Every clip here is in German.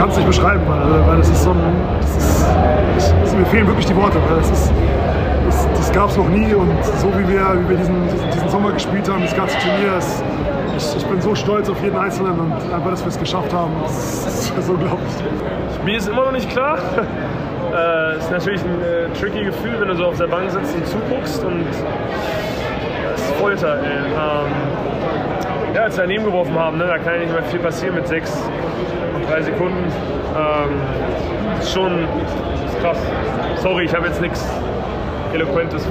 kann es nicht beschreiben, weil, weil das ist so ein, das ist, ich, mir fehlen wirklich die Worte, weil das ist, das, das gab es noch nie und so wie wir, wie wir diesen, diesen, diesen Sommer gespielt haben, das ganze Turnier, ist, ich, ich, bin so stolz auf jeden Einzelnen und einfach, dass wir es geschafft haben, das ist so unglaublich. Mir ist immer noch nicht klar. Es äh, ist natürlich ein äh, tricky Gefühl, wenn du so auf der Bank sitzt und zuguckst und das ist Folter. Ey. Ähm, ja, wir daneben geworfen haben, ne, da kann ja nicht mehr viel passieren mit sechs drei Sekunden. Ähm, ist schon ist krass. Sorry, ich habe jetzt nichts Eloquentes.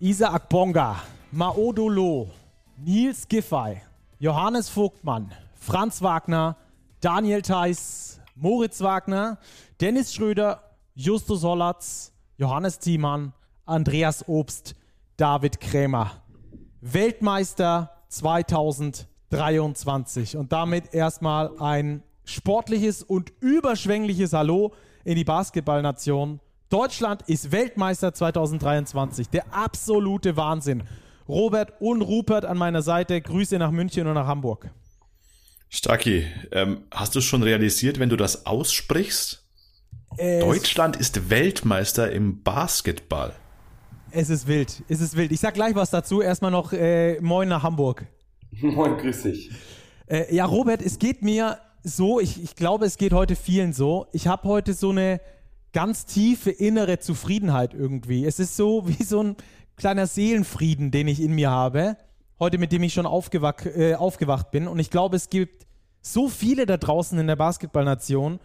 Isaac Bonga, Maodolo, Nils Giffey, Johannes Vogtmann, Franz Wagner, Daniel Theiss, Moritz Wagner, Dennis Schröder, Justus Hollatz, Johannes Thiemann, Andreas Obst, David Krämer. Weltmeister 2023. Und damit erstmal ein sportliches und überschwängliches Hallo in die Basketballnation. Deutschland ist Weltmeister 2023. Der absolute Wahnsinn. Robert und Rupert an meiner Seite. Grüße nach München und nach Hamburg. Stacki, ähm, hast du schon realisiert, wenn du das aussprichst? Es Deutschland ist Weltmeister im Basketball. Es ist wild, es ist wild. Ich sag gleich was dazu. Erstmal noch äh, Moin nach Hamburg. Moin, grüß dich. Äh, ja, Robert, es geht mir so, ich, ich glaube, es geht heute vielen so. Ich habe heute so eine ganz tiefe innere Zufriedenheit irgendwie. Es ist so wie so ein kleiner Seelenfrieden, den ich in mir habe. Heute, mit dem ich schon aufgewacht, äh, aufgewacht bin. Und ich glaube, es gibt so viele da draußen in der Basketballnation,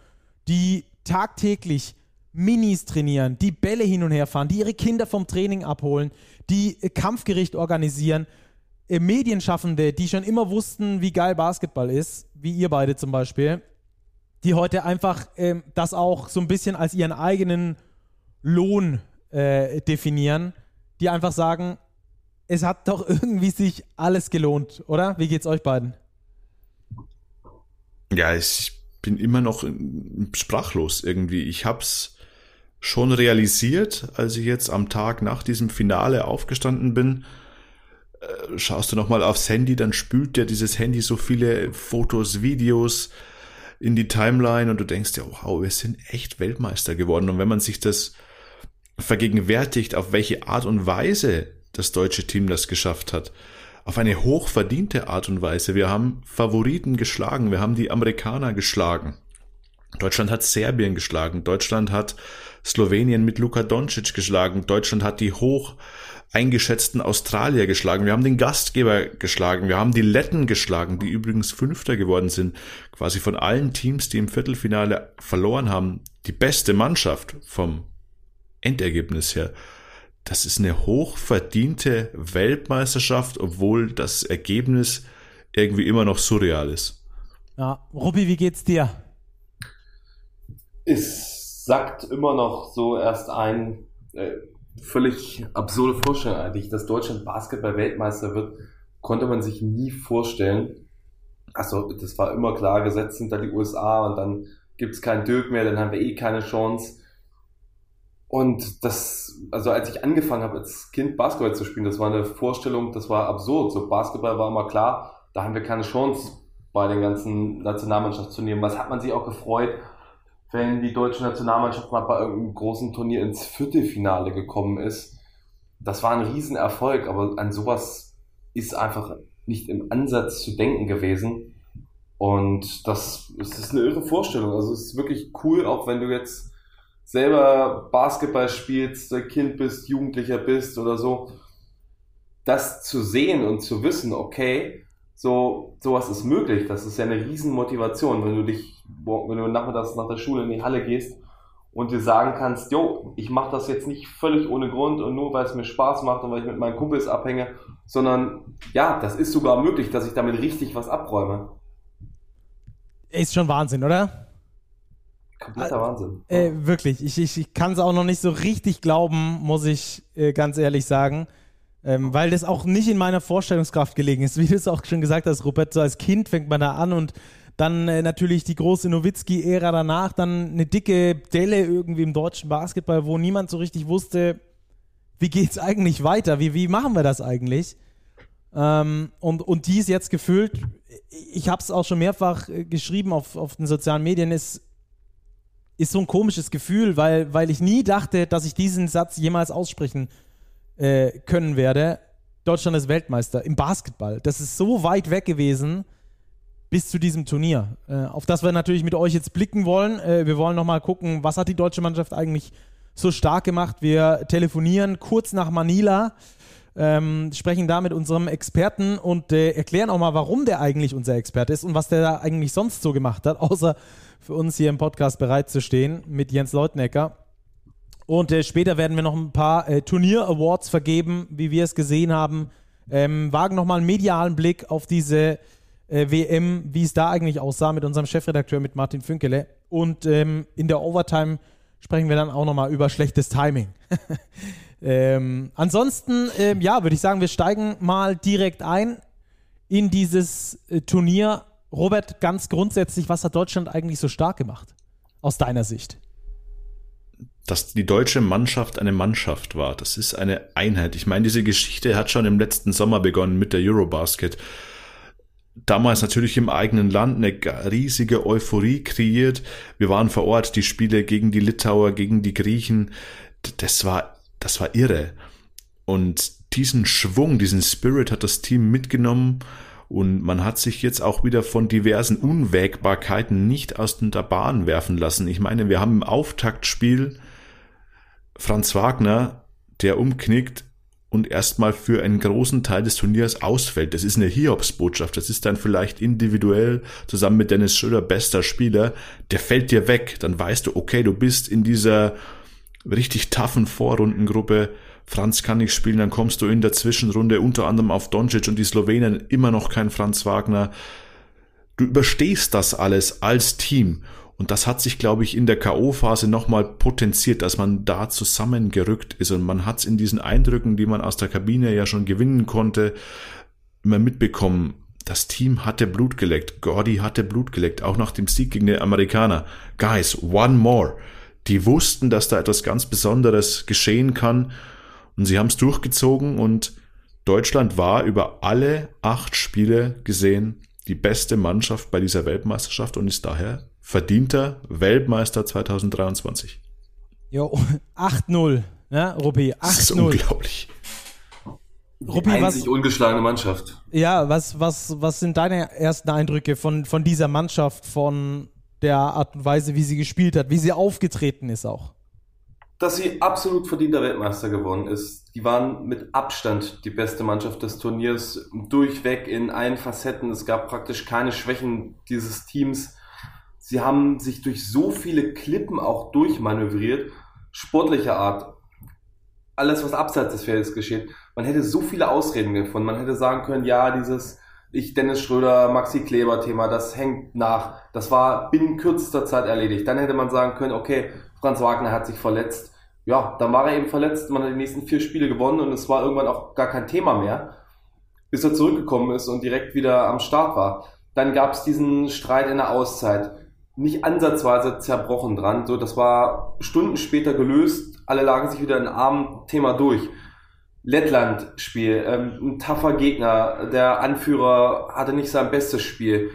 die tagtäglich Minis trainieren, die Bälle hin und her fahren, die ihre Kinder vom Training abholen, die Kampfgericht organisieren, äh, Medienschaffende, die schon immer wussten, wie geil Basketball ist, wie ihr beide zum Beispiel, die heute einfach äh, das auch so ein bisschen als ihren eigenen Lohn äh, definieren, die einfach sagen, es hat doch irgendwie sich alles gelohnt, oder? Wie geht's euch beiden? Ja, ich bin immer noch sprachlos irgendwie. Ich hab's schon realisiert, als ich jetzt am Tag nach diesem Finale aufgestanden bin. Äh, schaust du nochmal aufs Handy, dann spült dir dieses Handy so viele Fotos, Videos in die Timeline und du denkst dir, wow, wir sind echt Weltmeister geworden. Und wenn man sich das vergegenwärtigt, auf welche Art und Weise das deutsche Team das geschafft hat, auf eine hochverdiente Art und Weise. Wir haben Favoriten geschlagen, wir haben die Amerikaner geschlagen. Deutschland hat Serbien geschlagen, Deutschland hat Slowenien mit Luka Doncic geschlagen. Deutschland hat die hoch eingeschätzten Australier geschlagen. Wir haben den Gastgeber geschlagen. Wir haben die Letten geschlagen, die übrigens Fünfter geworden sind. Quasi von allen Teams, die im Viertelfinale verloren haben, die beste Mannschaft vom Endergebnis her. Das ist eine hochverdiente Weltmeisterschaft, obwohl das Ergebnis irgendwie immer noch surreal ist. Ja, Robby, wie geht's dir? Ist sackt immer noch so erst ein. Äh, völlig absurde Vorstellung eigentlich, dass Deutschland Basketball-Weltmeister wird, konnte man sich nie vorstellen. Also das war immer klar, gesetzt sind da die USA und dann gibt's keinen Dirk mehr, dann haben wir eh keine Chance. Und das, also als ich angefangen habe, als Kind Basketball zu spielen, das war eine Vorstellung, das war absurd. So Basketball war immer klar, da haben wir keine Chance bei den ganzen Nationalmannschaftsturnieren. Was hat man sich auch gefreut? Wenn die deutsche Nationalmannschaft mal bei irgendeinem großen Turnier ins Viertelfinale gekommen ist. Das war ein Riesenerfolg, aber an sowas ist einfach nicht im Ansatz zu denken gewesen. Und das, das ist eine irre Vorstellung. Also es ist wirklich cool, auch wenn du jetzt selber Basketball spielst, Kind bist, Jugendlicher bist oder so, das zu sehen und zu wissen, okay, so, sowas ist möglich. Das ist ja eine Riesenmotivation, wenn du dich, wenn du nachmittags nach der Schule in die Halle gehst und dir sagen kannst, jo, ich mache das jetzt nicht völlig ohne Grund und nur weil es mir Spaß macht und weil ich mit meinen Kumpels abhänge, sondern ja, das ist sogar möglich, dass ich damit richtig was abräume. Ist schon Wahnsinn, oder? Kompletter Wahnsinn. Äh, wirklich, ich, ich, ich kann es auch noch nicht so richtig glauben, muss ich äh, ganz ehrlich sagen. Ähm, weil das auch nicht in meiner Vorstellungskraft gelegen ist. Wie du es auch schon gesagt hast, Robert, so als Kind fängt man da an und dann äh, natürlich die große Nowitzki-Ära danach, dann eine dicke Delle irgendwie im deutschen Basketball, wo niemand so richtig wusste, wie geht's eigentlich weiter? Wie, wie machen wir das eigentlich? Ähm, und, und die ist jetzt gefüllt, ich habe es auch schon mehrfach äh, geschrieben auf, auf den sozialen Medien, es ist so ein komisches Gefühl, weil, weil ich nie dachte, dass ich diesen Satz jemals aussprechen äh, können werde. Deutschland ist Weltmeister im Basketball. Das ist so weit weg gewesen bis zu diesem Turnier. Äh, auf das wir natürlich mit euch jetzt blicken wollen. Äh, wir wollen nochmal gucken, was hat die deutsche Mannschaft eigentlich so stark gemacht. Wir telefonieren kurz nach Manila, ähm, sprechen da mit unserem Experten und äh, erklären auch mal, warum der eigentlich unser Experte ist und was der da eigentlich sonst so gemacht hat, außer für uns hier im Podcast bereit zu stehen mit Jens Leutnecker. Und äh, später werden wir noch ein paar äh, Turnier-Awards vergeben, wie wir es gesehen haben. Ähm, wagen nochmal einen medialen Blick auf diese äh, WM, wie es da eigentlich aussah mit unserem Chefredakteur, mit Martin Fünkele. Und ähm, in der Overtime sprechen wir dann auch nochmal über schlechtes Timing. ähm, ansonsten, ähm, ja, würde ich sagen, wir steigen mal direkt ein in dieses äh, Turnier. Robert, ganz grundsätzlich, was hat Deutschland eigentlich so stark gemacht? Aus deiner Sicht? Dass die deutsche Mannschaft eine Mannschaft war. Das ist eine Einheit. Ich meine, diese Geschichte hat schon im letzten Sommer begonnen mit der Eurobasket. Damals natürlich im eigenen Land eine riesige Euphorie kreiert. Wir waren vor Ort, die Spiele gegen die Litauer, gegen die Griechen. Das war, das war irre. Und diesen Schwung, diesen Spirit hat das Team mitgenommen und man hat sich jetzt auch wieder von diversen Unwägbarkeiten nicht aus der Bahn werfen lassen. Ich meine, wir haben im Auftaktspiel Franz Wagner, der umknickt und erstmal für einen großen Teil des Turniers ausfällt. Das ist eine Hiobsbotschaft. Das ist dann vielleicht individuell zusammen mit Dennis Schröder bester Spieler. Der fällt dir weg. Dann weißt du, okay, du bist in dieser richtig toughen Vorrundengruppe. Franz kann nicht spielen, dann kommst du in der Zwischenrunde unter anderem auf Doncic und die Slowenen immer noch kein Franz Wagner. Du überstehst das alles als Team und das hat sich, glaube ich, in der K.O.-Phase nochmal potenziert, dass man da zusammengerückt ist. Und man hat es in diesen Eindrücken, die man aus der Kabine ja schon gewinnen konnte, immer mitbekommen. Das Team hatte Blut geleckt. Gordy hatte Blut geleckt, auch nach dem Sieg gegen die Amerikaner. Guys, one more. Die wussten, dass da etwas ganz Besonderes geschehen kann. Und sie haben es durchgezogen und Deutschland war über alle acht Spiele gesehen die beste Mannschaft bei dieser Weltmeisterschaft und ist daher verdienter Weltmeister 2023. Jo, 8-0, ja, Ruppi, 8-0. Das ist unglaublich. Ruppi, die einzig was, ungeschlagene Mannschaft. Ja, was, was, was sind deine ersten Eindrücke von, von dieser Mannschaft, von der Art und Weise, wie sie gespielt hat, wie sie aufgetreten ist auch? Dass sie absolut verdienter Weltmeister geworden ist. Die waren mit Abstand die beste Mannschaft des Turniers, durchweg in allen Facetten. Es gab praktisch keine Schwächen dieses Teams Sie haben sich durch so viele Klippen auch durchmanövriert, sportlicher Art. Alles, was abseits des Feldes geschieht. Man hätte so viele Ausreden gefunden. Man hätte sagen können, ja, dieses ich Dennis Schröder, Maxi Kleber Thema, das hängt nach. Das war binnen kürzester Zeit erledigt. Dann hätte man sagen können, okay, Franz Wagner hat sich verletzt. Ja, dann war er eben verletzt, man hat die nächsten vier Spiele gewonnen und es war irgendwann auch gar kein Thema mehr, bis er zurückgekommen ist und direkt wieder am Start war. Dann gab es diesen Streit in der Auszeit nicht ansatzweise zerbrochen dran. So, das war Stunden später gelöst. Alle lagen sich wieder in Arm Thema durch. Lettland-Spiel, ähm, ein taffer Gegner. Der Anführer hatte nicht sein bestes Spiel.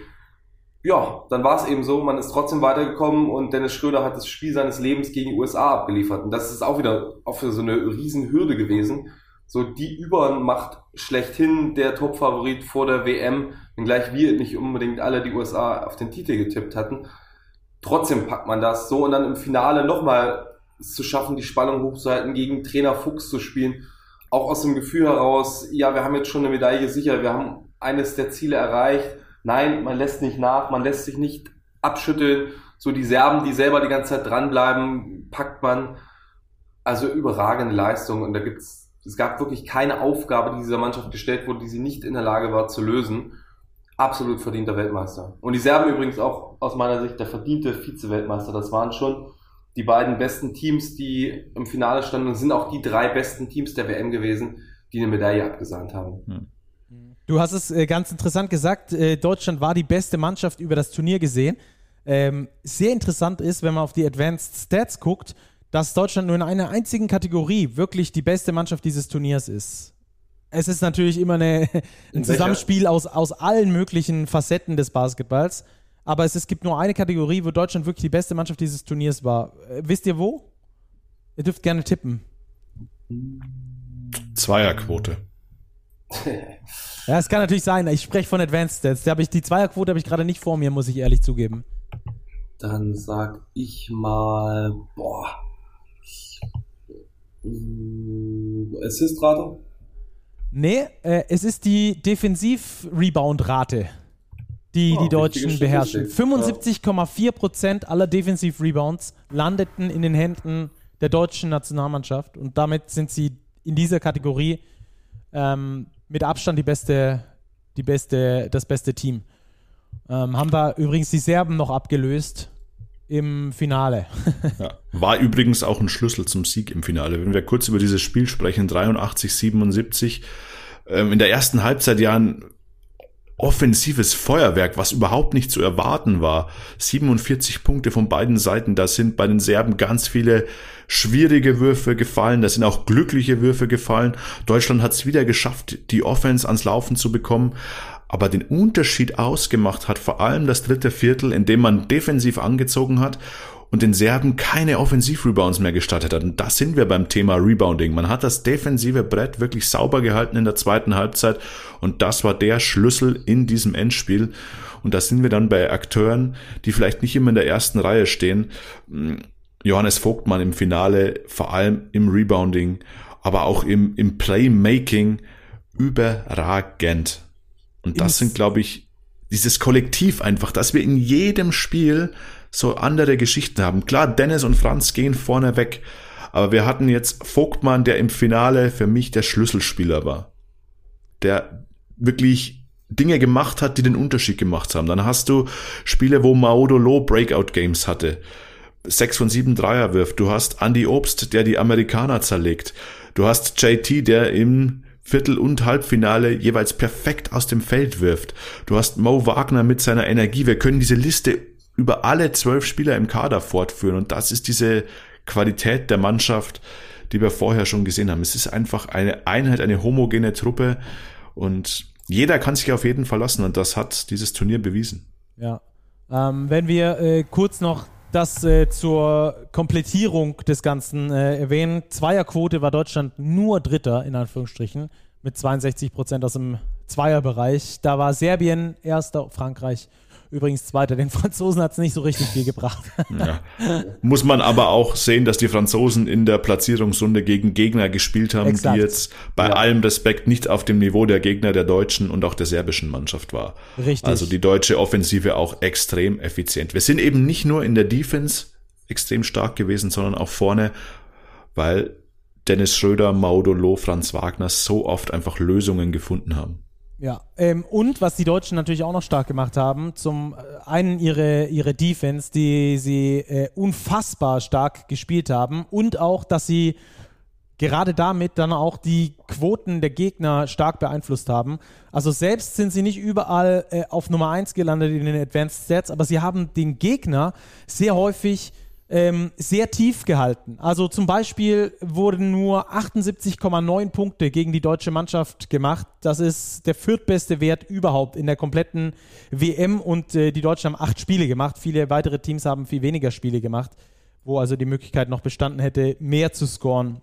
Ja, dann war es eben so. Man ist trotzdem weitergekommen und Dennis Schröder hat das Spiel seines Lebens gegen die USA abgeliefert. Und das ist auch wieder auch für so eine Riesenhürde gewesen. So die Übermacht schlechthin, der Topfavorit vor der WM, wenngleich wir nicht unbedingt alle die USA auf den Titel getippt hatten trotzdem packt man das so und dann im Finale nochmal zu schaffen, die Spannung hochzuhalten, gegen Trainer Fuchs zu spielen. Auch aus dem Gefühl heraus, ja, wir haben jetzt schon eine Medaille sicher, wir haben eines der Ziele erreicht. Nein, man lässt nicht nach, man lässt sich nicht abschütteln. So die Serben, die selber die ganze Zeit dranbleiben, packt man. Also überragende Leistung und da gibt's, es gab wirklich keine Aufgabe, die dieser Mannschaft gestellt wurde, die sie nicht in der Lage war zu lösen absolut verdienter Weltmeister. Und die Serben übrigens auch aus meiner Sicht der verdiente Vize-Weltmeister. Das waren schon die beiden besten Teams, die im Finale standen und sind auch die drei besten Teams der WM gewesen, die eine Medaille abgesandt haben. Hm. Du hast es äh, ganz interessant gesagt, äh, Deutschland war die beste Mannschaft über das Turnier gesehen. Ähm, sehr interessant ist, wenn man auf die Advanced Stats guckt, dass Deutschland nur in einer einzigen Kategorie wirklich die beste Mannschaft dieses Turniers ist. Es ist natürlich immer eine, ein Zusammenspiel aus, aus allen möglichen Facetten des Basketballs. Aber es, es gibt nur eine Kategorie, wo Deutschland wirklich die beste Mannschaft dieses Turniers war. Äh, wisst ihr wo? Ihr dürft gerne tippen. Zweierquote. ja, es kann natürlich sein. Ich spreche von Advanced Stats. Da ich, die Zweierquote habe ich gerade nicht vor mir, muss ich ehrlich zugeben. Dann sag ich mal, boah. Assistrate? Nee, äh, es ist die Defensiv-Rebound-Rate, die oh, die Deutschen beherrschen. 75,4 Prozent aller Defensiv-Rebounds landeten in den Händen der deutschen Nationalmannschaft und damit sind sie in dieser Kategorie ähm, mit Abstand die beste, die beste, das beste Team. Ähm, haben da übrigens die Serben noch abgelöst im Finale. ja. War übrigens auch ein Schlüssel zum Sieg im Finale. Wenn wir kurz über dieses Spiel sprechen, 83, 77, ähm, in der ersten Halbzeit ja ein offensives Feuerwerk, was überhaupt nicht zu erwarten war. 47 Punkte von beiden Seiten, da sind bei den Serben ganz viele schwierige Würfe gefallen, da sind auch glückliche Würfe gefallen. Deutschland hat es wieder geschafft, die Offense ans Laufen zu bekommen. Aber den Unterschied ausgemacht hat vor allem das dritte Viertel, in dem man defensiv angezogen hat und den Serben keine Offensivrebounds mehr gestattet hat. Und da sind wir beim Thema Rebounding. Man hat das defensive Brett wirklich sauber gehalten in der zweiten Halbzeit und das war der Schlüssel in diesem Endspiel. Und da sind wir dann bei Akteuren, die vielleicht nicht immer in der ersten Reihe stehen. Johannes Vogtmann im Finale, vor allem im Rebounding, aber auch im, im Playmaking überragend. Und das sind, glaube ich, dieses Kollektiv einfach, dass wir in jedem Spiel so andere Geschichten haben. Klar, Dennis und Franz gehen vorne weg, aber wir hatten jetzt Vogtmann, der im Finale für mich der Schlüsselspieler war. Der wirklich Dinge gemacht hat, die den Unterschied gemacht haben. Dann hast du Spiele, wo Maodo Low Breakout Games hatte. Sechs von sieben Dreier wirft. Du hast Andy Obst, der die Amerikaner zerlegt. Du hast JT, der im Viertel- und Halbfinale jeweils perfekt aus dem Feld wirft. Du hast Mo Wagner mit seiner Energie. Wir können diese Liste über alle zwölf Spieler im Kader fortführen und das ist diese Qualität der Mannschaft, die wir vorher schon gesehen haben. Es ist einfach eine Einheit, eine homogene Truppe und jeder kann sich auf jeden verlassen und das hat dieses Turnier bewiesen. Ja. Ähm, wenn wir äh, kurz noch das äh, zur Komplettierung des Ganzen äh, erwähnen. Zweierquote war Deutschland nur Dritter, in Anführungsstrichen, mit 62 Prozent aus dem Zweierbereich. Da war Serbien Erster, Frankreich Übrigens Zweiter. Den Franzosen hat es nicht so richtig viel gebracht. Ja. Muss man aber auch sehen, dass die Franzosen in der Platzierungsrunde gegen Gegner gespielt haben, Exakt. die jetzt bei ja. allem Respekt nicht auf dem Niveau der Gegner der deutschen und auch der serbischen Mannschaft war. Richtig. Also die deutsche Offensive auch extrem effizient. Wir sind eben nicht nur in der Defense extrem stark gewesen, sondern auch vorne, weil Dennis Schröder, Maudolo, Franz Wagner so oft einfach Lösungen gefunden haben. Ja, ähm, und was die Deutschen natürlich auch noch stark gemacht haben, zum äh, einen ihre, ihre Defense, die sie äh, unfassbar stark gespielt haben und auch, dass sie gerade damit dann auch die Quoten der Gegner stark beeinflusst haben. Also selbst sind sie nicht überall äh, auf Nummer 1 gelandet in den Advanced Stats, aber sie haben den Gegner sehr häufig ähm, sehr tief gehalten. Also zum Beispiel wurden nur 78,9 Punkte gegen die deutsche Mannschaft gemacht. Das ist der viertbeste Wert überhaupt in der kompletten WM und äh, die Deutschen haben acht Spiele gemacht. Viele weitere Teams haben viel weniger Spiele gemacht, wo also die Möglichkeit noch bestanden hätte, mehr zu scoren.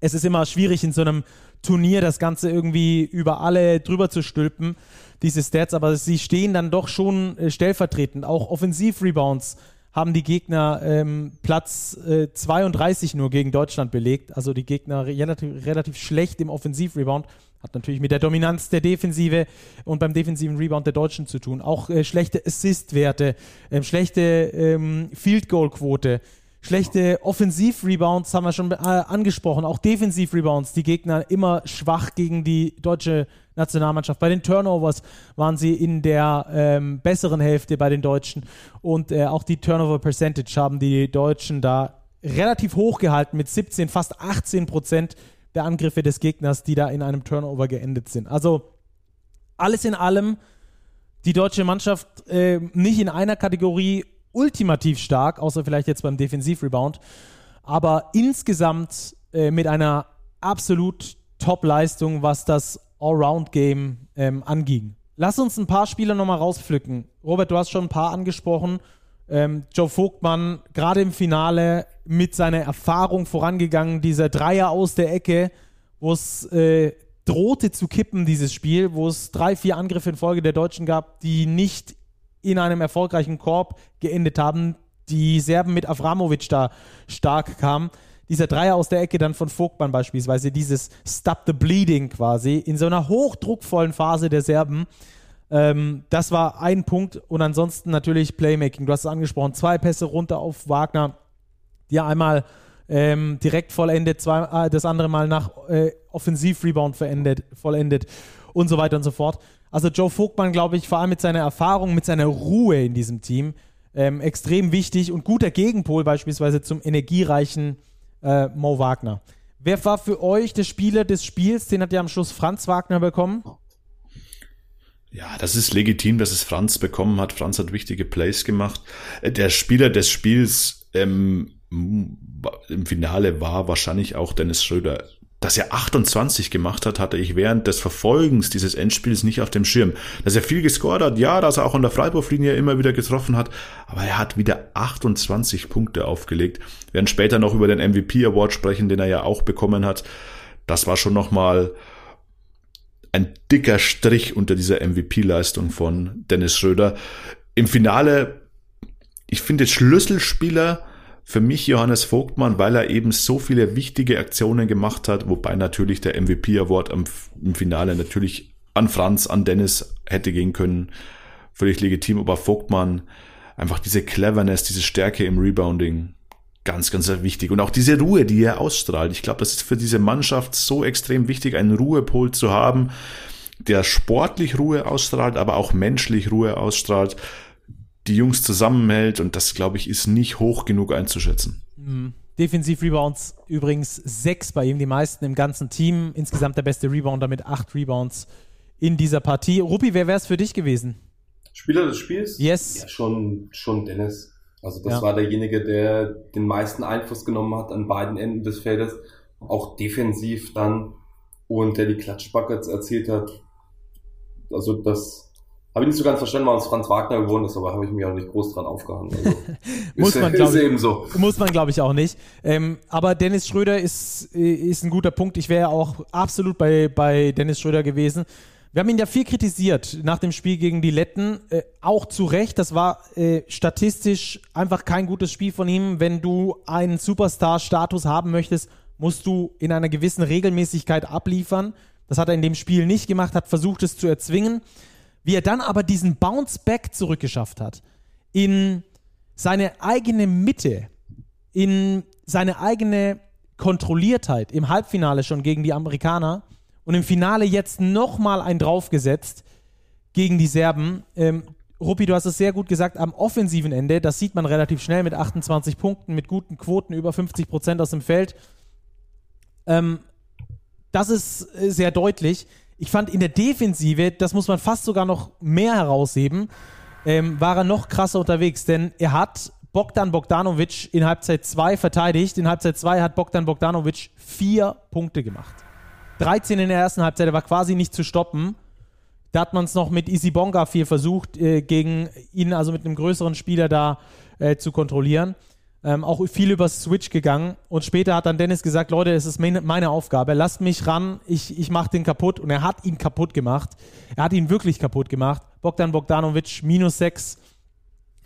Es ist immer schwierig in so einem Turnier das Ganze irgendwie über alle drüber zu stülpen, diese Stats, aber sie stehen dann doch schon äh, stellvertretend. Auch Offensiv-Rebounds haben die Gegner ähm, Platz äh, 32 nur gegen Deutschland belegt. Also die Gegner relativ, relativ schlecht im Offensivrebound. Hat natürlich mit der Dominanz der Defensive und beim defensiven Rebound der Deutschen zu tun. Auch äh, schlechte Assist-Werte, äh, schlechte ähm, Field-Goal-Quote, schlechte Offensiv-Rebounds haben wir schon äh, angesprochen. Auch Defensiv-Rebounds, die Gegner immer schwach gegen die deutsche Nationalmannschaft. Bei den Turnovers waren sie in der ähm, besseren Hälfte bei den Deutschen und äh, auch die Turnover Percentage haben die Deutschen da relativ hoch gehalten mit 17, fast 18 Prozent der Angriffe des Gegners, die da in einem Turnover geendet sind. Also alles in allem die deutsche Mannschaft äh, nicht in einer Kategorie ultimativ stark, außer vielleicht jetzt beim Defensivrebound, aber insgesamt äh, mit einer absolut Top-Leistung, was das Allround-Game ähm, anging. Lass uns ein paar Spieler nochmal rauspflücken. Robert, du hast schon ein paar angesprochen. Ähm, Joe Vogtmann, gerade im Finale mit seiner Erfahrung vorangegangen, dieser Dreier aus der Ecke, wo es äh, drohte zu kippen, dieses Spiel, wo es drei, vier Angriffe in Folge der Deutschen gab, die nicht in einem erfolgreichen Korb geendet haben. Die Serben mit Avramovic da stark kamen dieser Dreier aus der Ecke dann von Vogtmann beispielsweise, dieses Stop the Bleeding quasi, in so einer hochdruckvollen Phase der Serben. Ähm, das war ein Punkt und ansonsten natürlich Playmaking. Du hast es angesprochen, zwei Pässe runter auf Wagner, die er einmal ähm, direkt vollendet, zwei, äh, das andere Mal nach äh, Offensiv-Rebound vollendet und so weiter und so fort. Also Joe Vogtmann, glaube ich, vor allem mit seiner Erfahrung, mit seiner Ruhe in diesem Team, ähm, extrem wichtig und guter Gegenpol beispielsweise zum energiereichen äh, Mo Wagner. Wer war für euch der Spieler des Spiels? Den hat ja am Schluss Franz Wagner bekommen. Ja, das ist legitim, dass es Franz bekommen hat. Franz hat wichtige Plays gemacht. Äh, der Spieler des Spiels ähm, im Finale war wahrscheinlich auch Dennis Schröder dass er 28 gemacht hat, hatte ich während des Verfolgens dieses Endspiels nicht auf dem Schirm. Dass er viel gescored hat, ja, dass er auch an der Freiwurflinie immer wieder getroffen hat, aber er hat wieder 28 Punkte aufgelegt. Wir werden später noch über den MVP Award sprechen, den er ja auch bekommen hat. Das war schon nochmal ein dicker Strich unter dieser MVP-Leistung von Dennis Schröder. Im Finale, ich finde Schlüsselspieler für mich Johannes Vogtmann, weil er eben so viele wichtige Aktionen gemacht hat, wobei natürlich der MVP Award im Finale natürlich an Franz, an Dennis hätte gehen können. Völlig legitim, aber Vogtmann einfach diese Cleverness, diese Stärke im Rebounding, ganz, ganz wichtig. Und auch diese Ruhe, die er ausstrahlt. Ich glaube, das ist für diese Mannschaft so extrem wichtig, einen Ruhepol zu haben, der sportlich Ruhe ausstrahlt, aber auch menschlich Ruhe ausstrahlt die Jungs zusammenhält und das, glaube ich, ist nicht hoch genug einzuschätzen. Mhm. Defensiv-Rebounds übrigens sechs bei ihm, die meisten im ganzen Team. Insgesamt der beste Rebounder mit acht Rebounds in dieser Partie. Ruppi, wer wäre es für dich gewesen? Spieler des Spiels? Yes. Ja, schon, schon Dennis. Also das ja. war derjenige, der den meisten Einfluss genommen hat an beiden Enden des Feldes, auch defensiv dann und der die Klatschbuckets erzielt hat. Also das habe ich nicht so ganz verstanden, warum es Franz Wagner geworden ist, aber habe ich mich auch nicht groß dran aufgehangen. Also, muss, man, ist ich, so. muss man, glaube ich, auch nicht. Ähm, aber Dennis Schröder ist, ist ein guter Punkt. Ich wäre auch absolut bei, bei Dennis Schröder gewesen. Wir haben ihn ja viel kritisiert nach dem Spiel gegen die Letten. Äh, auch zu Recht. Das war äh, statistisch einfach kein gutes Spiel von ihm. Wenn du einen Superstar-Status haben möchtest, musst du in einer gewissen Regelmäßigkeit abliefern. Das hat er in dem Spiel nicht gemacht, hat versucht, es zu erzwingen. Wie er dann aber diesen Bounce Back zurückgeschafft hat in seine eigene Mitte, in seine eigene Kontrolliertheit im Halbfinale schon gegen die Amerikaner und im Finale jetzt nochmal ein draufgesetzt gegen die Serben. Ähm, Ruppi, du hast es sehr gut gesagt, am offensiven Ende, das sieht man relativ schnell mit 28 Punkten, mit guten Quoten, über 50 Prozent aus dem Feld. Ähm, das ist äh, sehr deutlich. Ich fand in der Defensive, das muss man fast sogar noch mehr herausheben, ähm, war er noch krasser unterwegs, denn er hat Bogdan Bogdanovic in Halbzeit 2 verteidigt. In Halbzeit 2 hat Bogdan Bogdanovic vier Punkte gemacht. 13 in der ersten Halbzeit, er war quasi nicht zu stoppen. Da hat man es noch mit Easy Bonga viel versucht, äh, gegen ihn, also mit einem größeren Spieler da äh, zu kontrollieren ähm, auch viel über Switch gegangen. Und später hat dann Dennis gesagt, Leute, es ist meine Aufgabe, lasst mich ran, ich, ich mache den kaputt. Und er hat ihn kaputt gemacht. Er hat ihn wirklich kaputt gemacht. Bogdan Bogdanovic minus 6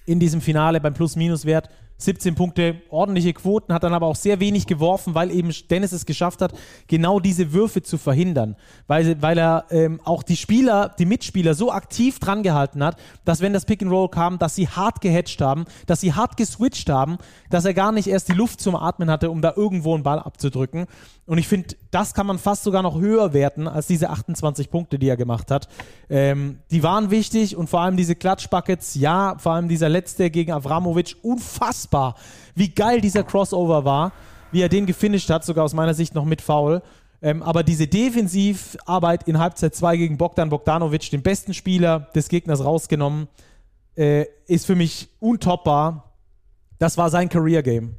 in diesem Finale beim Plus-Minus-Wert. 17 Punkte, ordentliche Quoten, hat dann aber auch sehr wenig geworfen, weil eben Dennis es geschafft hat, genau diese Würfe zu verhindern. Weil, weil er ähm, auch die Spieler, die Mitspieler so aktiv dran gehalten hat, dass wenn das Pick and Roll kam, dass sie hart gehatcht haben, dass sie hart geswitcht haben, dass er gar nicht erst die Luft zum Atmen hatte, um da irgendwo einen Ball abzudrücken. Und ich finde, das kann man fast sogar noch höher werten als diese 28 Punkte, die er gemacht hat. Ähm, die waren wichtig und vor allem diese Klatschbuckets, ja, vor allem dieser letzte gegen Avramovic, unfassbar, wie geil dieser Crossover war, wie er den gefinisht hat, sogar aus meiner Sicht noch mit Foul. Ähm, aber diese Defensivarbeit in Halbzeit 2 gegen Bogdan Bogdanovic, den besten Spieler des Gegners rausgenommen, äh, ist für mich untoppbar. Das war sein Career Game.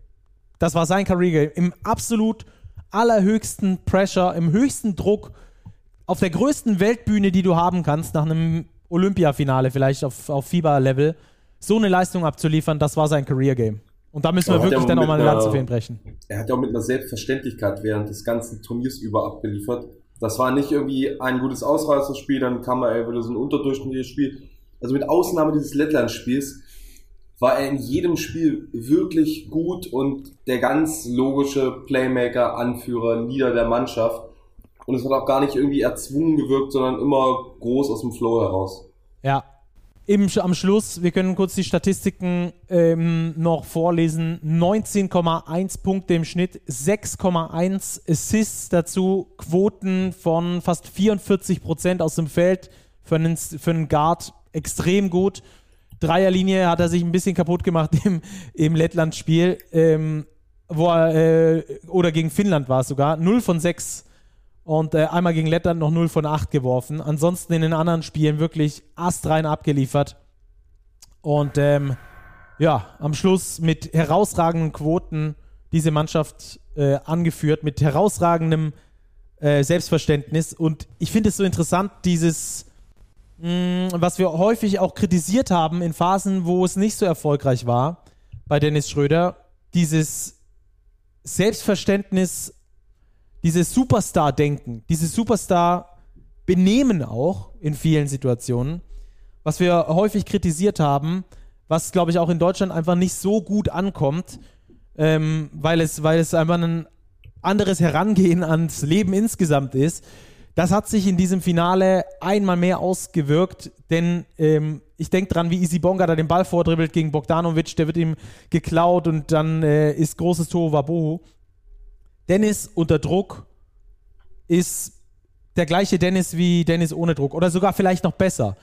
Das war sein Career Game. Im absolut allerhöchsten Pressure, im höchsten Druck, auf der größten Weltbühne, die du haben kannst, nach einem Olympiafinale vielleicht auf, auf Fieber-Level, so eine Leistung abzuliefern, das war sein Career-Game. Und da müssen wir wirklich dann auch mal eine Lanze für ihn brechen. Er hat ja auch mit einer Selbstverständlichkeit während des ganzen Turniers über abgeliefert. Das war nicht irgendwie ein gutes Ausreißerspiel, dann kam er wieder so ein unterdurchschnittliches Spiel. Also mit Ausnahme dieses Lettland-Spiels war er in jedem Spiel wirklich gut und der ganz logische Playmaker, Anführer, Leader der Mannschaft. Und es hat auch gar nicht irgendwie erzwungen gewirkt, sondern immer groß aus dem Flow heraus. Ja. Im, am Schluss, wir können kurz die Statistiken ähm, noch vorlesen. 19,1 Punkte im Schnitt, 6,1 Assists dazu, Quoten von fast 44 Prozent aus dem Feld für einen, für einen Guard extrem gut. Dreierlinie hat er sich ein bisschen kaputt gemacht im, im Lettland-Spiel, ähm, wo er, äh, oder gegen Finnland war es sogar, 0 von 6 und äh, einmal gegen Lettland noch 0 von 8 geworfen. Ansonsten in den anderen Spielen wirklich astrein abgeliefert. Und ähm, ja, am Schluss mit herausragenden Quoten diese Mannschaft äh, angeführt, mit herausragendem äh, Selbstverständnis. Und ich finde es so interessant, dieses was wir häufig auch kritisiert haben in Phasen, wo es nicht so erfolgreich war bei Dennis Schröder, dieses Selbstverständnis, dieses Superstar-Denken, dieses Superstar-Benehmen auch in vielen Situationen, was wir häufig kritisiert haben, was glaube ich auch in Deutschland einfach nicht so gut ankommt, ähm, weil, es, weil es einfach ein anderes Herangehen ans Leben insgesamt ist das hat sich in diesem Finale einmal mehr ausgewirkt, denn ähm, ich denke dran, wie Easy Bonga da den Ball vordribbelt gegen Bogdanovic, der wird ihm geklaut und dann äh, ist großes Tor Wabohu. Dennis unter Druck ist der gleiche Dennis wie Dennis ohne Druck oder sogar vielleicht noch besser.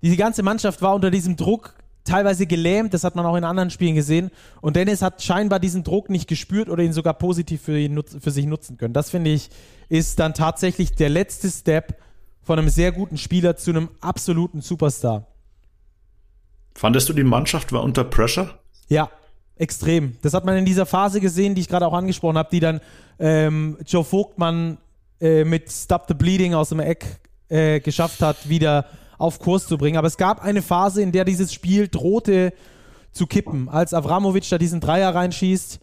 Die ganze Mannschaft war unter diesem Druck teilweise gelähmt, das hat man auch in anderen Spielen gesehen. Und Dennis hat scheinbar diesen Druck nicht gespürt oder ihn sogar positiv für, ihn, für sich nutzen können. Das finde ich, ist dann tatsächlich der letzte Step von einem sehr guten Spieler zu einem absoluten Superstar. Fandest du, die Mannschaft war unter Pressure? Ja, extrem. Das hat man in dieser Phase gesehen, die ich gerade auch angesprochen habe, die dann ähm, Joe Vogtmann äh, mit Stop the Bleeding aus dem Eck äh, geschafft hat, wieder auf Kurs zu bringen. Aber es gab eine Phase, in der dieses Spiel drohte zu kippen, als Avramovic da diesen Dreier reinschießt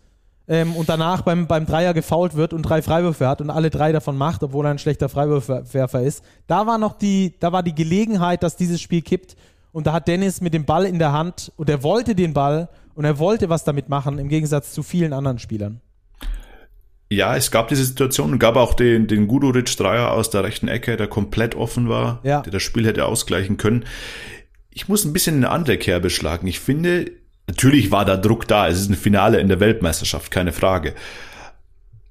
ähm, und danach beim, beim Dreier gefault wird und drei Freiwürfe hat und alle drei davon macht, obwohl er ein schlechter Freiwurfwerfer ist. Da war noch die, da war die Gelegenheit, dass dieses Spiel kippt. Und da hat Dennis mit dem Ball in der Hand und er wollte den Ball und er wollte was damit machen, im Gegensatz zu vielen anderen Spielern. Ja, es gab diese Situation, gab auch den, den Guduric-Dreier aus der rechten Ecke, der komplett offen war, ja. der das Spiel hätte ausgleichen können. Ich muss ein bisschen eine andere Kerbe schlagen. Ich finde, natürlich war da Druck da. Es ist ein Finale in der Weltmeisterschaft, keine Frage.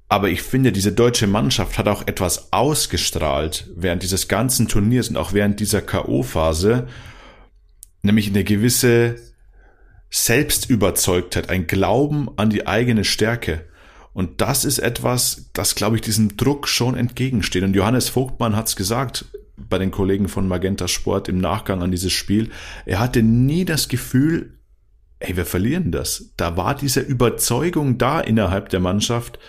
Aber ich finde, diese deutsche Mannschaft hat auch etwas ausgestrahlt während dieses ganzen Turniers und auch während dieser K.O.-Phase, nämlich eine gewisse Selbstüberzeugtheit, ein Glauben an die eigene Stärke. Und das ist etwas, das, glaube ich, diesem Druck schon entgegensteht. Und Johannes Vogtmann hat es gesagt bei den Kollegen von Magenta Sport im Nachgang an dieses Spiel. Er hatte nie das Gefühl, ey, wir verlieren das. Da war diese Überzeugung da innerhalb der Mannschaft,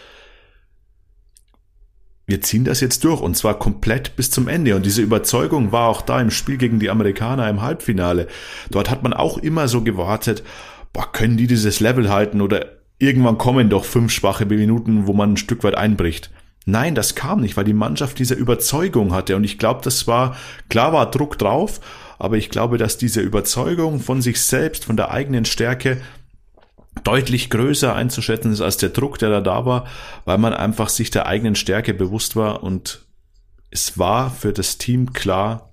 wir ziehen das jetzt durch und zwar komplett bis zum Ende. Und diese Überzeugung war auch da im Spiel gegen die Amerikaner im Halbfinale. Dort hat man auch immer so gewartet, boah, können die dieses Level halten oder irgendwann kommen doch fünf schwache Minuten, wo man ein Stück weit einbricht. Nein, das kam nicht, weil die Mannschaft diese Überzeugung hatte. Und ich glaube, das war, klar war Druck drauf, aber ich glaube, dass diese Überzeugung von sich selbst, von der eigenen Stärke deutlich größer einzuschätzen ist als der Druck, der da da war, weil man einfach sich der eigenen Stärke bewusst war und es war für das Team klar,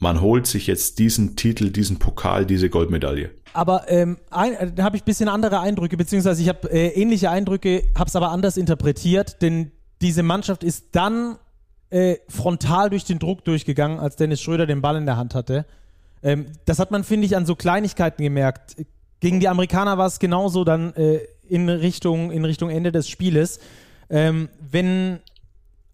man holt sich jetzt diesen Titel, diesen Pokal, diese Goldmedaille. Aber ähm, ein, da habe ich ein bisschen andere Eindrücke, beziehungsweise ich habe äh, ähnliche Eindrücke, habe es aber anders interpretiert, denn diese Mannschaft ist dann äh, frontal durch den Druck durchgegangen, als Dennis Schröder den Ball in der Hand hatte. Ähm, das hat man, finde ich, an so Kleinigkeiten gemerkt. Gegen die Amerikaner war es genauso dann äh, in, Richtung, in Richtung Ende des Spieles. Ähm, wenn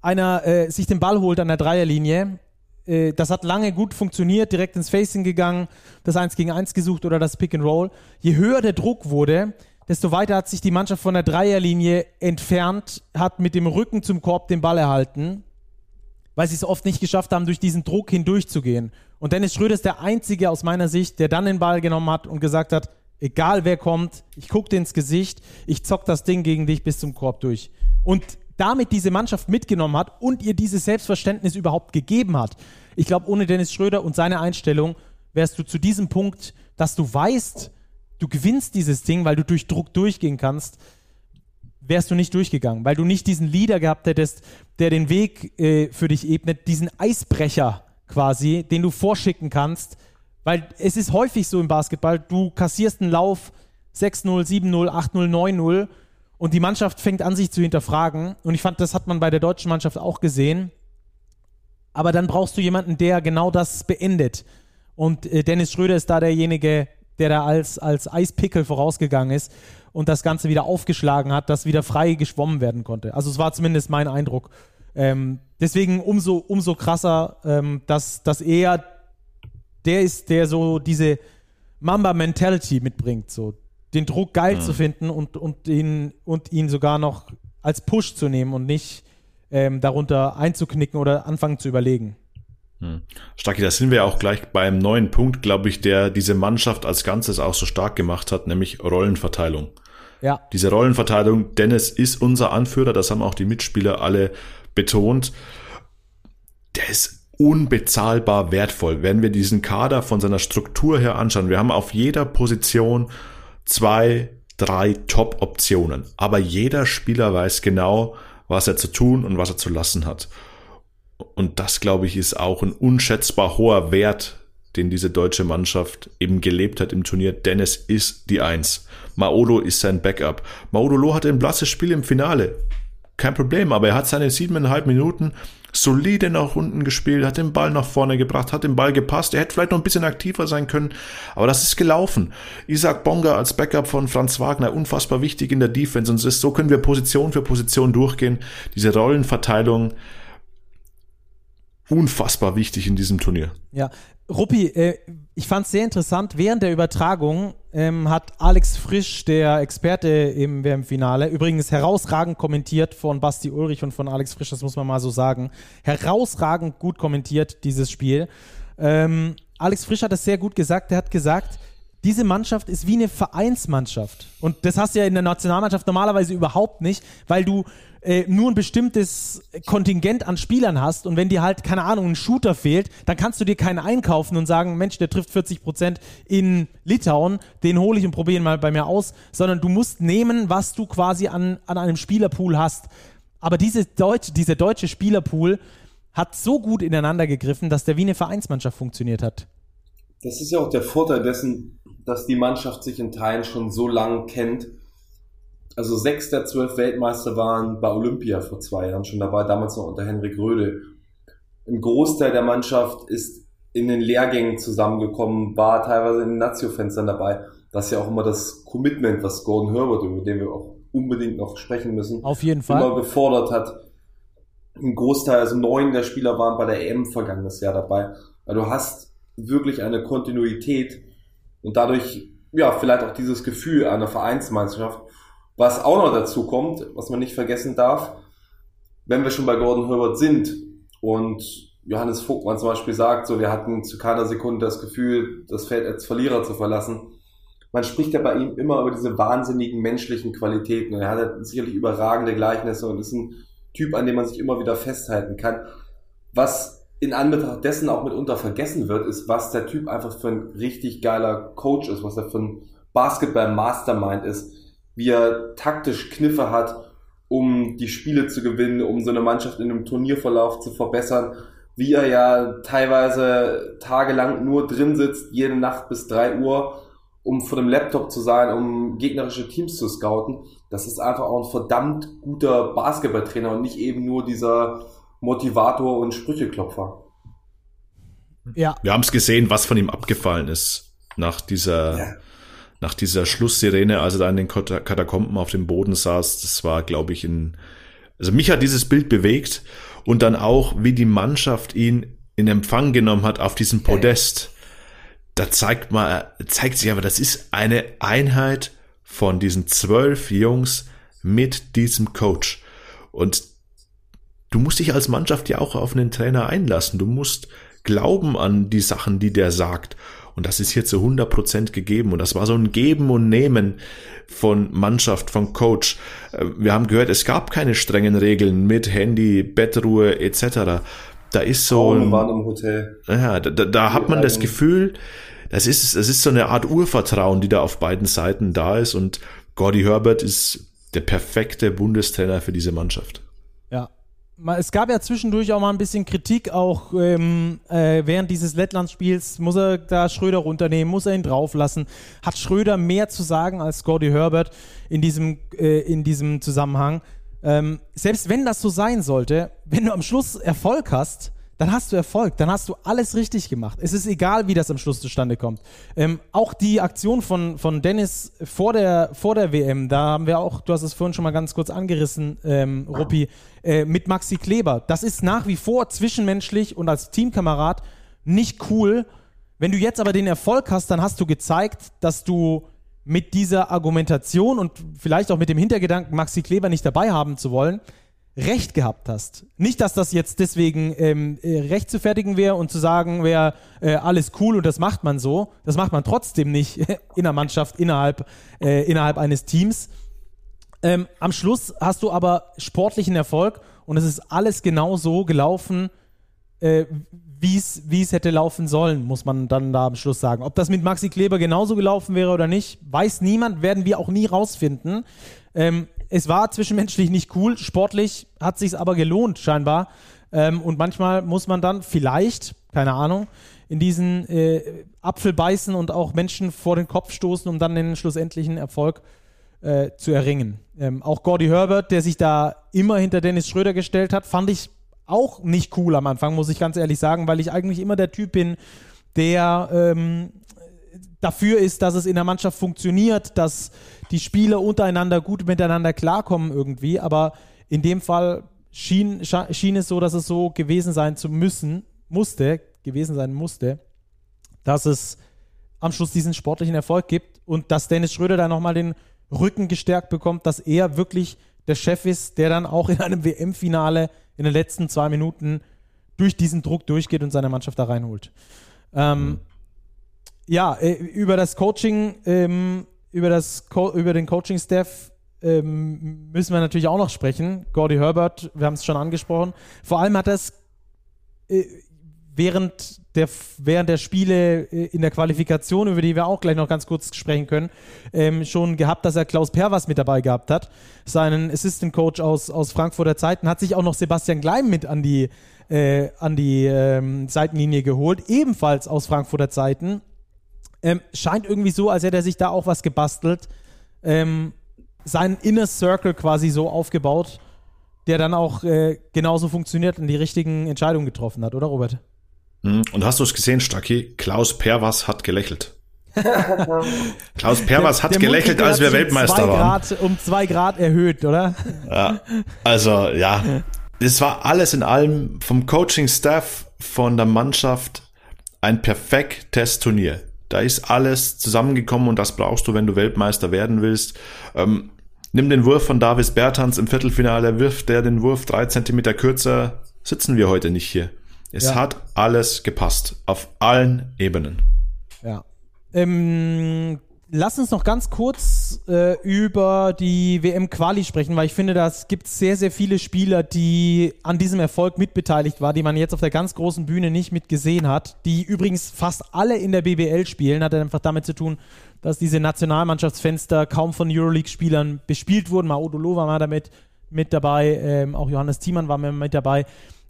einer äh, sich den Ball holt an der Dreierlinie äh, das hat lange gut funktioniert, direkt ins Facing gegangen, das 1 gegen 1 gesucht oder das Pick and Roll. Je höher der Druck wurde, desto weiter hat sich die Mannschaft von der Dreierlinie entfernt, hat mit dem Rücken zum Korb den Ball erhalten, weil sie es oft nicht geschafft haben, durch diesen Druck hindurchzugehen. Und Dennis Schröder ist der Einzige aus meiner Sicht, der dann den Ball genommen hat und gesagt hat, egal wer kommt, ich gucke dir ins Gesicht, ich zock das Ding gegen dich bis zum Korb durch. Und damit diese Mannschaft mitgenommen hat und ihr dieses Selbstverständnis überhaupt gegeben hat. Ich glaube, ohne Dennis Schröder und seine Einstellung wärst du zu diesem Punkt, dass du weißt, du gewinnst dieses Ding, weil du durch Druck durchgehen kannst, wärst du nicht durchgegangen, weil du nicht diesen Leader gehabt hättest, der den Weg äh, für dich ebnet, diesen Eisbrecher quasi, den du vorschicken kannst, weil es ist häufig so im Basketball, du kassierst einen Lauf 6-0, 7-0, 8-0, 9-0 und die Mannschaft fängt an, sich zu hinterfragen. Und ich fand, das hat man bei der deutschen Mannschaft auch gesehen. Aber dann brauchst du jemanden, der genau das beendet. Und äh, Dennis Schröder ist da derjenige, der da als, als Eispickel vorausgegangen ist und das Ganze wieder aufgeschlagen hat, dass wieder frei geschwommen werden konnte. Also es war zumindest mein Eindruck. Ähm, deswegen umso, umso krasser, ähm, dass, dass er der ist, der so diese Mamba-Mentality mitbringt, so den Druck geil mhm. zu finden und, und, ihn, und ihn sogar noch als Push zu nehmen und nicht ähm, darunter einzuknicken oder anfangen zu überlegen. Hm. Stacki, da sind wir auch gleich beim neuen Punkt, glaube ich, der diese Mannschaft als Ganzes auch so stark gemacht hat, nämlich Rollenverteilung. Ja. Diese Rollenverteilung, Dennis ist unser Anführer, das haben auch die Mitspieler alle betont. Der ist unbezahlbar wertvoll. Wenn wir diesen Kader von seiner Struktur her anschauen, wir haben auf jeder Position zwei, drei Top-Optionen. Aber jeder Spieler weiß genau, was er zu tun und was er zu lassen hat. Und das, glaube ich, ist auch ein unschätzbar hoher Wert, den diese deutsche Mannschaft eben gelebt hat im Turnier. Dennis ist die Eins. Maolo ist sein Backup. Maolo Lo hatte ein blasses Spiel im Finale. Kein Problem, aber er hat seine siebeneinhalb Minuten solide nach unten gespielt, hat den Ball nach vorne gebracht, hat den Ball gepasst. Er hätte vielleicht noch ein bisschen aktiver sein können, aber das ist gelaufen. Isaac Bonga als Backup von Franz Wagner, unfassbar wichtig in der Defense und so können wir Position für Position durchgehen. Diese Rollenverteilung, unfassbar wichtig in diesem Turnier. Ja, Ruppi, äh, ich fand es sehr interessant. Während der Übertragung ähm, hat Alex Frisch, der Experte im WM-Finale, übrigens herausragend kommentiert von Basti Ulrich und von Alex Frisch, das muss man mal so sagen, herausragend gut kommentiert, dieses Spiel. Ähm, Alex Frisch hat das sehr gut gesagt. Er hat gesagt, diese Mannschaft ist wie eine Vereinsmannschaft. Und das hast du ja in der Nationalmannschaft normalerweise überhaupt nicht, weil du äh, nur ein bestimmtes Kontingent an Spielern hast und wenn dir halt, keine Ahnung, ein Shooter fehlt, dann kannst du dir keinen einkaufen und sagen, Mensch, der trifft 40 Prozent in Litauen, den hole ich und probiere ihn mal bei mir aus, sondern du musst nehmen, was du quasi an, an einem Spielerpool hast. Aber diese deutsche, dieser deutsche Spielerpool hat so gut ineinander gegriffen, dass der wie eine Vereinsmannschaft funktioniert hat. Das ist ja auch der Vorteil dessen, dass die Mannschaft sich in Teilen schon so lange kennt also sechs der zwölf Weltmeister waren bei Olympia vor zwei Jahren schon dabei, damals noch unter Henrik Rödel. Ein Großteil der Mannschaft ist in den Lehrgängen zusammengekommen, war teilweise in den Nazio-Fenstern dabei. Das ist ja auch immer das Commitment, was Gordon Herbert, über den wir auch unbedingt noch sprechen müssen, auf jeden Fall immer gefordert hat. Ein Großteil, also neun der Spieler waren bei der EM vergangenes Jahr dabei. Also du hast wirklich eine Kontinuität und dadurch ja vielleicht auch dieses Gefühl einer Vereinsmeisterschaft was auch noch dazu kommt, was man nicht vergessen darf, wenn wir schon bei Gordon Herbert sind und Johannes Vogtmann zum Beispiel sagt, so wir hatten zu keiner Sekunde das Gefühl, das Feld als Verlierer zu verlassen. Man spricht ja bei ihm immer über diese wahnsinnigen menschlichen Qualitäten. Er hat sicherlich überragende Gleichnisse und ist ein Typ, an dem man sich immer wieder festhalten kann. Was in Anbetracht dessen auch mitunter vergessen wird, ist, was der Typ einfach für ein richtig geiler Coach ist, was er für ein Basketball-Mastermind ist wie er taktisch Kniffe hat, um die Spiele zu gewinnen, um so eine Mannschaft in einem Turnierverlauf zu verbessern, wie er ja teilweise tagelang nur drin sitzt, jede Nacht bis drei Uhr, um vor dem Laptop zu sein, um gegnerische Teams zu scouten. Das ist einfach auch ein verdammt guter Basketballtrainer und nicht eben nur dieser Motivator und Sprücheklopfer. Ja. Wir haben es gesehen, was von ihm abgefallen ist nach dieser ja nach dieser Schlusssirene, als er da in den Katakomben auf dem Boden saß, das war, glaube ich, in, also mich hat dieses Bild bewegt und dann auch, wie die Mannschaft ihn in Empfang genommen hat auf diesem Podest. Da zeigt man, zeigt sich aber, das ist eine Einheit von diesen zwölf Jungs mit diesem Coach. Und du musst dich als Mannschaft ja auch auf einen Trainer einlassen. Du musst glauben an die Sachen, die der sagt. Und das ist hier zu 100% gegeben. Und das war so ein Geben und Nehmen von Mannschaft, von Coach. Äh, wir haben gehört, es gab keine strengen Regeln mit Handy, Bettruhe etc. Da ist so. Ein, waren im Hotel. Ja, da, da, da hat man das Gefühl, das ist, das ist so eine Art Urvertrauen, die da auf beiden Seiten da ist. Und Gordy Herbert ist der perfekte Bundestrainer für diese Mannschaft. Es gab ja zwischendurch auch mal ein bisschen Kritik, auch ähm, äh, während dieses Lettland-Spiels. Muss er da Schröder runternehmen? Muss er ihn drauflassen? Hat Schröder mehr zu sagen als Gordy Herbert in diesem, äh, in diesem Zusammenhang? Ähm, selbst wenn das so sein sollte, wenn du am Schluss Erfolg hast, dann hast du Erfolg, dann hast du alles richtig gemacht. Es ist egal, wie das am Schluss zustande kommt. Ähm, auch die Aktion von, von Dennis vor der, vor der WM, da haben wir auch, du hast es vorhin schon mal ganz kurz angerissen, ähm, Ruppi, äh, mit Maxi Kleber. Das ist nach wie vor zwischenmenschlich und als Teamkamerad nicht cool. Wenn du jetzt aber den Erfolg hast, dann hast du gezeigt, dass du mit dieser Argumentation und vielleicht auch mit dem Hintergedanken, Maxi Kleber nicht dabei haben zu wollen, Recht gehabt hast. Nicht, dass das jetzt deswegen ähm, äh, recht zu fertigen wäre und zu sagen wäre, äh, alles cool und das macht man so. Das macht man trotzdem nicht in der Mannschaft, innerhalb, äh, innerhalb eines Teams. Ähm, am Schluss hast du aber sportlichen Erfolg und es ist alles genau so gelaufen, äh, wie es hätte laufen sollen, muss man dann da am Schluss sagen. Ob das mit Maxi Kleber genauso gelaufen wäre oder nicht, weiß niemand, werden wir auch nie rausfinden. Ähm, es war zwischenmenschlich nicht cool, sportlich hat sich aber gelohnt scheinbar. Ähm, und manchmal muss man dann vielleicht, keine Ahnung, in diesen äh, Apfel beißen und auch Menschen vor den Kopf stoßen, um dann den schlussendlichen Erfolg äh, zu erringen. Ähm, auch Gordy Herbert, der sich da immer hinter Dennis Schröder gestellt hat, fand ich auch nicht cool am Anfang, muss ich ganz ehrlich sagen, weil ich eigentlich immer der Typ bin, der ähm, dafür ist, dass es in der Mannschaft funktioniert, dass die Spieler untereinander gut miteinander klarkommen irgendwie. Aber in dem Fall schien, schien es so, dass es so gewesen sein zu müssen, musste, gewesen sein musste, dass es am Schluss diesen sportlichen Erfolg gibt und dass Dennis Schröder da nochmal den Rücken gestärkt bekommt, dass er wirklich der Chef ist, der dann auch in einem WM-Finale in den letzten zwei Minuten durch diesen Druck durchgeht und seine Mannschaft da reinholt. Ähm, mhm. Ja, äh, über das Coaching ähm, über, das Co über den Coaching-Staff ähm, müssen wir natürlich auch noch sprechen. Gordy Herbert, wir haben es schon angesprochen. Vor allem hat es äh, während, der, während der Spiele äh, in der Qualifikation, über die wir auch gleich noch ganz kurz sprechen können, ähm, schon gehabt, dass er Klaus Perwas mit dabei gehabt hat, seinen Assistant Coach aus, aus Frankfurter Zeiten, hat sich auch noch Sebastian Gleim mit an die, äh, an die ähm, Seitenlinie geholt, ebenfalls aus Frankfurter Zeiten. Ähm, scheint irgendwie so, als hätte er sich da auch was gebastelt. Ähm, seinen Inner Circle quasi so aufgebaut, der dann auch äh, genauso funktioniert und die richtigen Entscheidungen getroffen hat, oder Robert? Hm, und hast du es gesehen, Stacki? Klaus Perwas hat gelächelt. Klaus Perwas hat der gelächelt, als wir Weltmeister um waren. Grad, um zwei Grad erhöht, oder? Ja, also ja, das war alles in allem vom Coaching-Staff, von der Mannschaft ein perfektes Turnier. Da ist alles zusammengekommen und das brauchst du, wenn du Weltmeister werden willst. Ähm, nimm den Wurf von Davis Bertans im Viertelfinale, wirft der den Wurf drei Zentimeter kürzer, sitzen wir heute nicht hier. Es ja. hat alles gepasst, auf allen Ebenen. Ja. Ähm, lass uns noch ganz kurz äh, über die WM-Quali sprechen, weil ich finde, das gibt sehr, sehr viele Spieler, die an diesem Erfolg mitbeteiligt waren, die man jetzt auf der ganz großen Bühne nicht mitgesehen hat, die übrigens fast alle in der BBL spielen, hat einfach damit zu tun, dass diese Nationalmannschaftsfenster kaum von Euroleague-Spielern bespielt wurden. Maudolo war mal damit mit dabei, ähm, auch Johannes Thiemann war mit dabei.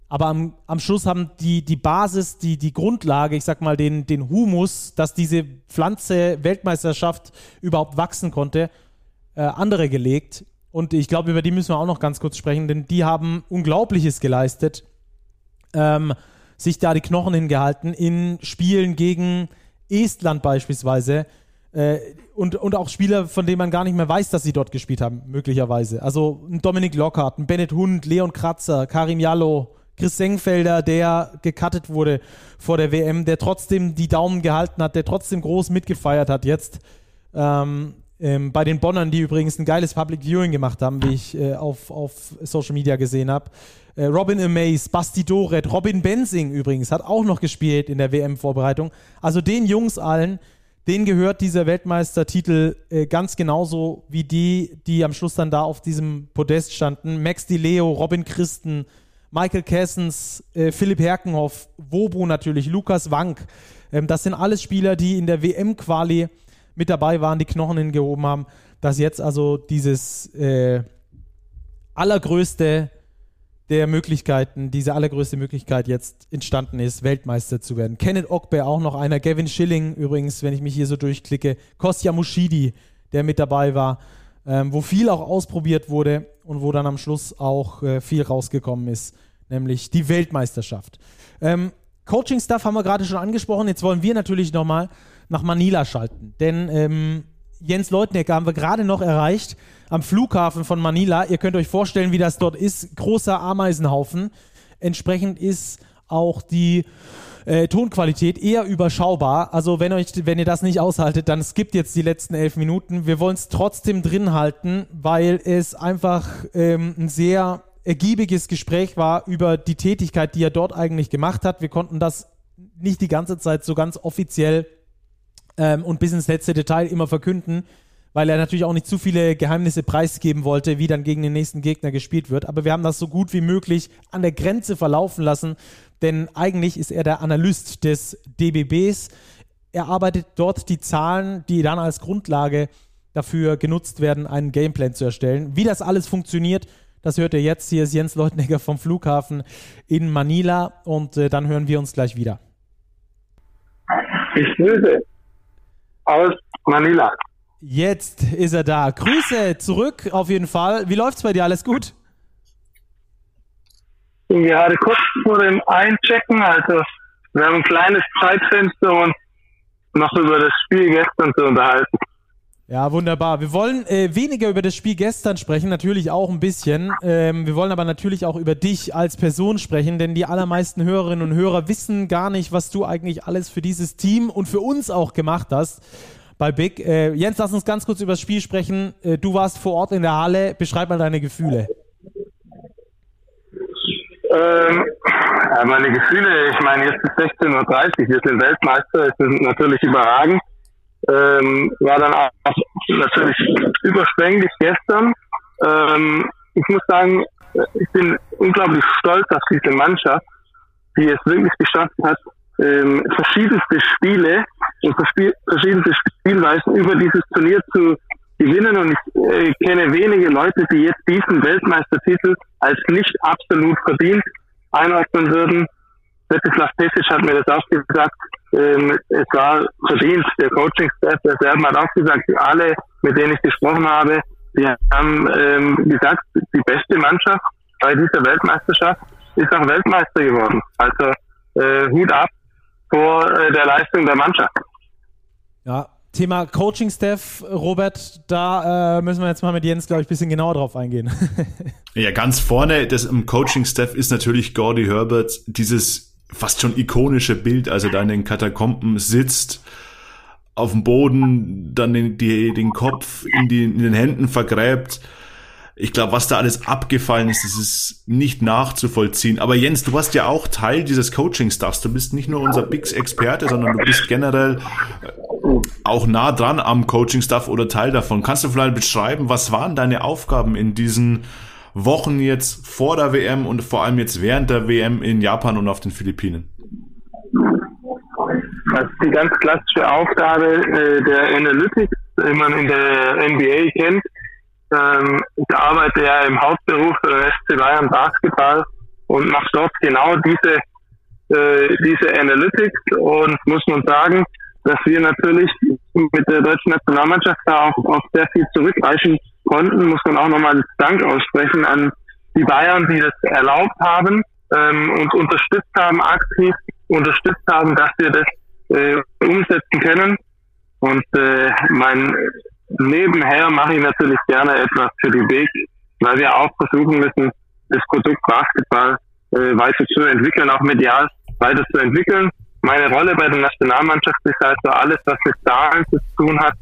Aber am, am Schluss haben die, die Basis, die, die Grundlage, ich sag mal, den, den Humus, dass diese Pflanze Weltmeisterschaft überhaupt wachsen konnte, äh, andere gelegt. Und ich glaube, über die müssen wir auch noch ganz kurz sprechen, denn die haben Unglaubliches geleistet, ähm, sich da die Knochen hingehalten in Spielen gegen Estland beispielsweise. Äh, und, und auch Spieler, von denen man gar nicht mehr weiß, dass sie dort gespielt haben, möglicherweise. Also ein Dominik Lockhart, ein Bennett Hund, Leon Kratzer, Karim Jallo, Chris Sengfelder, der gecuttet wurde vor der WM, der trotzdem die Daumen gehalten hat, der trotzdem groß mitgefeiert hat jetzt. Ähm, ähm, bei den Bonnern, die übrigens ein geiles Public Viewing gemacht haben, wie ich äh, auf, auf Social Media gesehen habe. Äh, Robin Amaze, Basti Doret, Robin Benzing übrigens hat auch noch gespielt in der WM-Vorbereitung. Also den Jungs allen, denen gehört dieser Weltmeistertitel äh, ganz genauso wie die, die am Schluss dann da auf diesem Podest standen. Max Di Leo, Robin Christen, Michael Kessens, äh, Philipp Herkenhoff, Wobu natürlich, Lukas Wank. Ähm, das sind alles Spieler, die in der WM-Quali mit dabei waren, die Knochen hingehoben haben, dass jetzt also dieses äh, allergrößte der Möglichkeiten, diese allergrößte Möglichkeit jetzt entstanden ist, Weltmeister zu werden. Kenneth Ogbe auch noch einer, Gavin Schilling übrigens, wenn ich mich hier so durchklicke, Kostja Mushidi, der mit dabei war, ähm, wo viel auch ausprobiert wurde und wo dann am Schluss auch äh, viel rausgekommen ist, nämlich die Weltmeisterschaft. Ähm, Coaching-Stuff haben wir gerade schon angesprochen, jetzt wollen wir natürlich nochmal nach Manila schalten, denn ähm, Jens Leutnecker haben wir gerade noch erreicht am Flughafen von Manila. Ihr könnt euch vorstellen, wie das dort ist. Großer Ameisenhaufen. Entsprechend ist auch die äh, Tonqualität eher überschaubar. Also wenn euch, wenn ihr das nicht aushaltet, dann skippt jetzt die letzten elf Minuten. Wir wollen es trotzdem drin halten, weil es einfach ähm, ein sehr ergiebiges Gespräch war über die Tätigkeit, die er dort eigentlich gemacht hat. Wir konnten das nicht die ganze Zeit so ganz offiziell ähm, und bis ins letzte Detail immer verkünden, weil er natürlich auch nicht zu viele Geheimnisse preisgeben wollte, wie dann gegen den nächsten Gegner gespielt wird. Aber wir haben das so gut wie möglich an der Grenze verlaufen lassen, denn eigentlich ist er der Analyst des DBBs. Er arbeitet dort die Zahlen, die dann als Grundlage dafür genutzt werden, einen Gameplan zu erstellen. Wie das alles funktioniert, das hört ihr jetzt. Hier ist Jens Leutnegger vom Flughafen in Manila und äh, dann hören wir uns gleich wieder. Ich grüße aus Manila. Jetzt ist er da. Grüße zurück auf jeden Fall. Wie läuft's bei dir? Alles gut? Gerade kurz vor dem Einchecken, also wir haben ein kleines Zeitfenster, um uns noch über das Spiel gestern zu unterhalten. Ja, wunderbar. Wir wollen äh, weniger über das Spiel gestern sprechen, natürlich auch ein bisschen. Ähm, wir wollen aber natürlich auch über dich als Person sprechen, denn die allermeisten Hörerinnen und Hörer wissen gar nicht, was du eigentlich alles für dieses Team und für uns auch gemacht hast bei Big. Äh, Jens, lass uns ganz kurz über das Spiel sprechen. Äh, du warst vor Ort in der Halle. Beschreib mal deine Gefühle. Ähm, meine Gefühle, ich meine, jetzt ist 16.30 Uhr, wir sind Weltmeister, es ist natürlich überragend ähm, war dann auch natürlich überschwänglich gestern. Ähm, ich muss sagen, ich bin unglaublich stolz auf diese Mannschaft, die es wirklich geschafft hat, ähm, verschiedenste Spiele und verschiedenste Spielweisen über dieses Turnier zu gewinnen. Und ich äh, kenne wenige Leute, die jetzt diesen Weltmeistertitel als nicht absolut verdient einordnen würden. Svetislav Pesic hat mir das auch gesagt. Ähm, es war verdient, der Coaching-Staff, der selber hat auch gesagt, alle, mit denen ich gesprochen habe, die haben ähm, gesagt, die beste Mannschaft bei dieser Weltmeisterschaft ist auch Weltmeister geworden. Also äh, Hut ab vor äh, der Leistung der Mannschaft. Ja, Thema Coaching-Staff, Robert, da äh, müssen wir jetzt mal mit Jens, glaube ich, ein bisschen genauer drauf eingehen. ja, ganz vorne des, im Coaching-Staff ist natürlich Gordy Herbert, dieses fast schon ikonische Bild, als er da in den Katakomben sitzt, auf dem Boden, dann den, die, den Kopf in, die, in den Händen vergräbt. Ich glaube, was da alles abgefallen ist, das ist nicht nachzuvollziehen. Aber Jens, du warst ja auch Teil dieses Coaching-Stuffs. Du bist nicht nur unser Bigs-Experte, sondern du bist generell auch nah dran am Coaching-Stuff oder Teil davon. Kannst du vielleicht beschreiben, was waren deine Aufgaben in diesen Wochen jetzt vor der WM und vor allem jetzt während der WM in Japan und auf den Philippinen? Das ist die ganz klassische Aufgabe äh, der Analytics, die man in der NBA kennt. Ähm, ich arbeite ja im Hauptberuf für SC Bayern Basketball und mache dort genau diese, äh, diese Analytics und muss man sagen, dass wir natürlich mit der deutschen Nationalmannschaft da auch auf sehr viel zurückreichen konnten, muss man auch nochmal Dank aussprechen an die Bayern, die das erlaubt haben ähm, und unterstützt haben, aktiv unterstützt haben, dass wir das äh, umsetzen können. Und äh, mein nebenher mache ich natürlich gerne etwas für die Weg, weil wir auch versuchen müssen, das Produkt Basketball äh, weiter zu entwickeln, auch medial weiter zu entwickeln. Meine Rolle bei der Nationalmannschaft ist also alles, was mit Zahlen zu tun hat,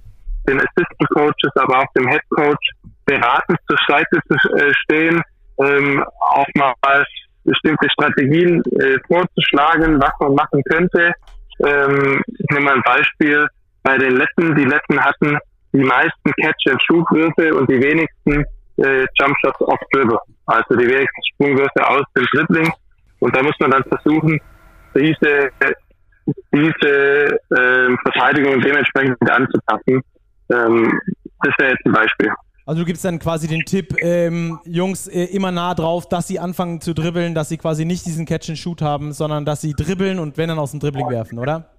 den Assistant Coaches, aber auch dem Head Coach beratend zur Seite zu äh, stehen, ähm, auch mal bestimmte Strategien äh, vorzuschlagen, was man machen könnte. Ähm, ich nehme mal ein Beispiel. Bei den Letten, die Letten hatten die meisten Catch-and-Shoot-Würfe und die wenigsten äh, Jump-Shots off Dribble. Also die wenigsten Sprungwürfe aus dem Dribbling. Und da muss man dann versuchen, diese, diese äh, Verteidigung dementsprechend anzupassen. Ähm, das wäre jetzt ein Beispiel. Also du gibst dann quasi den Tipp, ähm, Jungs, äh, immer nah drauf, dass sie anfangen zu dribbeln, dass sie quasi nicht diesen Catch-and-Shoot haben, sondern dass sie dribbeln und wenn dann aus dem Dribbling werfen, oder?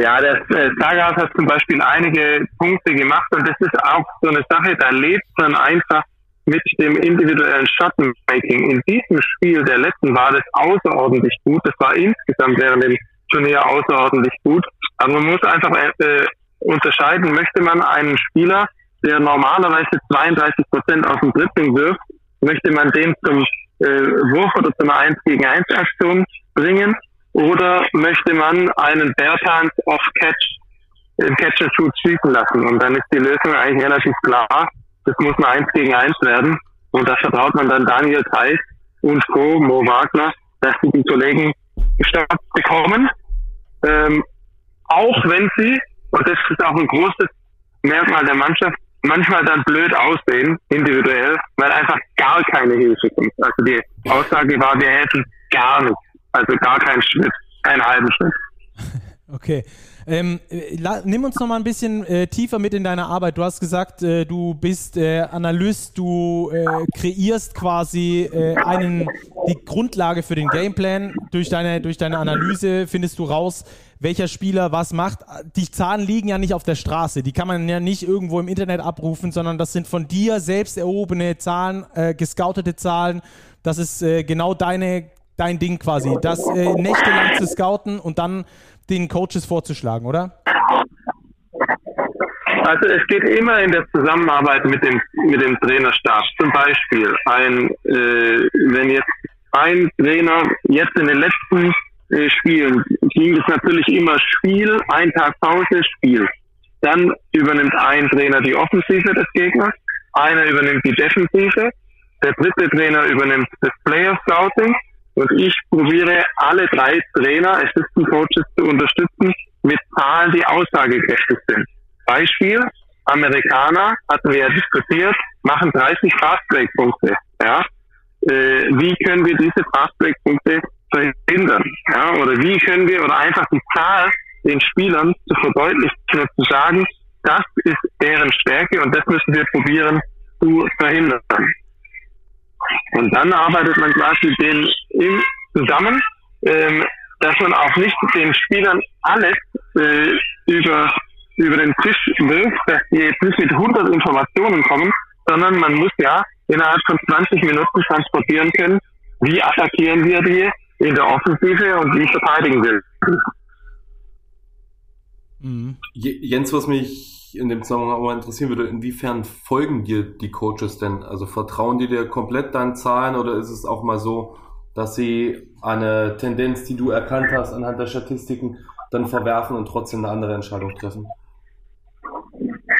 Ja, der äh, hat zum Beispiel einige Punkte gemacht und das ist auch so eine Sache, da lebt man einfach mit dem individuellen Shotmaking. In diesem Spiel der letzten war das außerordentlich gut. Das war insgesamt während dem Turnier außerordentlich gut. Aber man muss einfach äh, unterscheiden, möchte man einen Spieler, der normalerweise 32 Prozent aus dem Dribbling wirft, möchte man den zum äh, Wurf oder zum 1 gegen 1 Aktion bringen oder möchte man einen Bertans auf Catch in Catch and Shoot schießen lassen und dann ist die Lösung eigentlich relativ klar. Das muss ein 1 gegen 1 werden und da vertraut man dann Daniel Theiss und Co. Mo Wagner, dass sie die Kollegen gestoppt bekommen, ähm, auch wenn sie und das ist auch ein großes Merkmal der Mannschaft, manchmal dann blöd aussehen, individuell, weil einfach gar keine Hilfe kommt. Also die Aussage war, wir helfen gar nicht. Also gar keinen Schritt, keinen halben Schritt. Okay. Ähm, äh, nimm uns noch mal ein bisschen äh, tiefer mit in deine Arbeit. Du hast gesagt, äh, du bist äh, Analyst, du äh, kreierst quasi äh, einen, die Grundlage für den Gameplan. Durch deine, durch deine Analyse findest du raus, welcher Spieler was macht. Die Zahlen liegen ja nicht auf der Straße. Die kann man ja nicht irgendwo im Internet abrufen, sondern das sind von dir selbst erhobene Zahlen, gescoutete Zahlen. Das ist genau deine, dein Ding quasi. Das nächtelang zu scouten und dann den Coaches vorzuschlagen, oder? Also es geht immer in der Zusammenarbeit mit dem mit dem Trainerstab. Zum Beispiel ein, äh, wenn jetzt ein Trainer jetzt in den letzten äh, Spielen ging es natürlich immer Spiel, ein Tag Pause, Spiel. Dann übernimmt ein Trainer die Offensive des Gegners, einer übernimmt die Defensive, der dritte Trainer übernimmt das Player Scouting und ich probiere alle drei Trainer, Assistant Coaches zu unterstützen mit Zahlen, die aussagekräftig sind. Beispiel, Amerikaner, hatten wir ja diskutiert, machen 30 Fastbreak-Punkte. Ja? Äh, wie können wir diese Fastbreak-Punkte verhindern? Ja? Oder wie können wir, oder einfach die Zahl den Spielern zu verdeutlichen zu sagen, das ist deren Stärke und das müssen wir probieren zu verhindern. Und dann arbeitet man quasi den im, zusammen, ähm, dass man auch nicht den Spielern alles äh, über, über den Tisch wirft, dass die jetzt nicht mit 100 Informationen kommen, sondern man muss ja innerhalb von 20 Minuten transportieren können, wie attackieren wir die in der Offensive und wie verteidigen wir. Mhm. Jens, was mich in dem Zusammenhang mal interessieren würde, inwiefern folgen dir die Coaches denn? Also vertrauen die dir komplett deinen Zahlen oder ist es auch mal so, dass sie eine Tendenz, die du erkannt hast anhand der Statistiken, dann verwerfen und trotzdem eine andere Entscheidung treffen?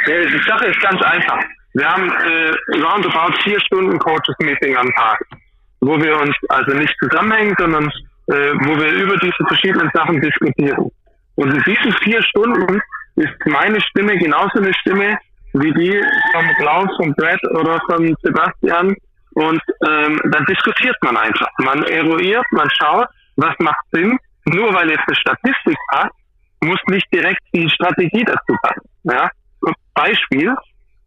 Die Sache ist ganz einfach. Wir haben äh, roundabout vier Stunden Coaches-Meeting am Tag, wo wir uns also nicht zusammenhängen, sondern äh, wo wir über diese verschiedenen Sachen diskutieren. Und in diesen vier Stunden ist meine Stimme genauso eine Stimme wie die von Klaus, von Brad oder von Sebastian. Und ähm, dann diskutiert man einfach. Man eruiert, man schaut, was macht Sinn. Nur weil jetzt eine Statistik passt, muss nicht direkt die Strategie dazu passen. Ja? Beispiel,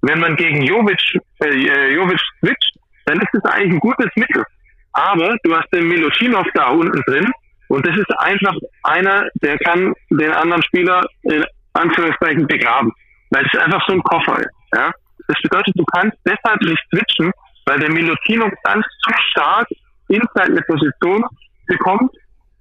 wenn man gegen Jovic, äh, Jovic switcht, dann ist es eigentlich ein gutes Mittel. Aber du hast den Milutinov da unten drin und das ist einfach einer, der kann den anderen Spieler in Anführungszeichen begraben. Weil es einfach so ein Koffer ist. Ja? Das bedeutet, du kannst deshalb nicht switchen, weil der Milutino dann zu stark inside eine Position bekommt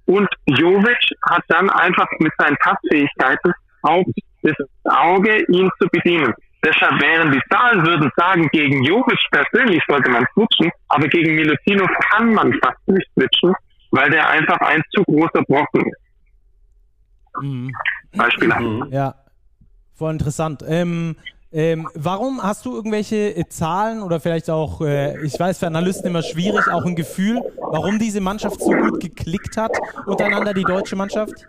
und Jovic hat dann einfach mit seinen Passfähigkeiten auch das Auge, ihn zu bedienen. Deshalb wären die Zahlen würden sagen, gegen Jovic persönlich sollte man switchen, aber gegen Milutino kann man fast nicht switchen, weil der einfach ein zu großer Brocken ist. Mhm. Beispiele. Mhm. Ja. voll interessant. Ähm, ähm, warum hast du irgendwelche äh, Zahlen oder vielleicht auch, äh, ich weiß, für Analysten immer schwierig, auch ein Gefühl, warum diese Mannschaft so gut geklickt hat untereinander, die deutsche Mannschaft?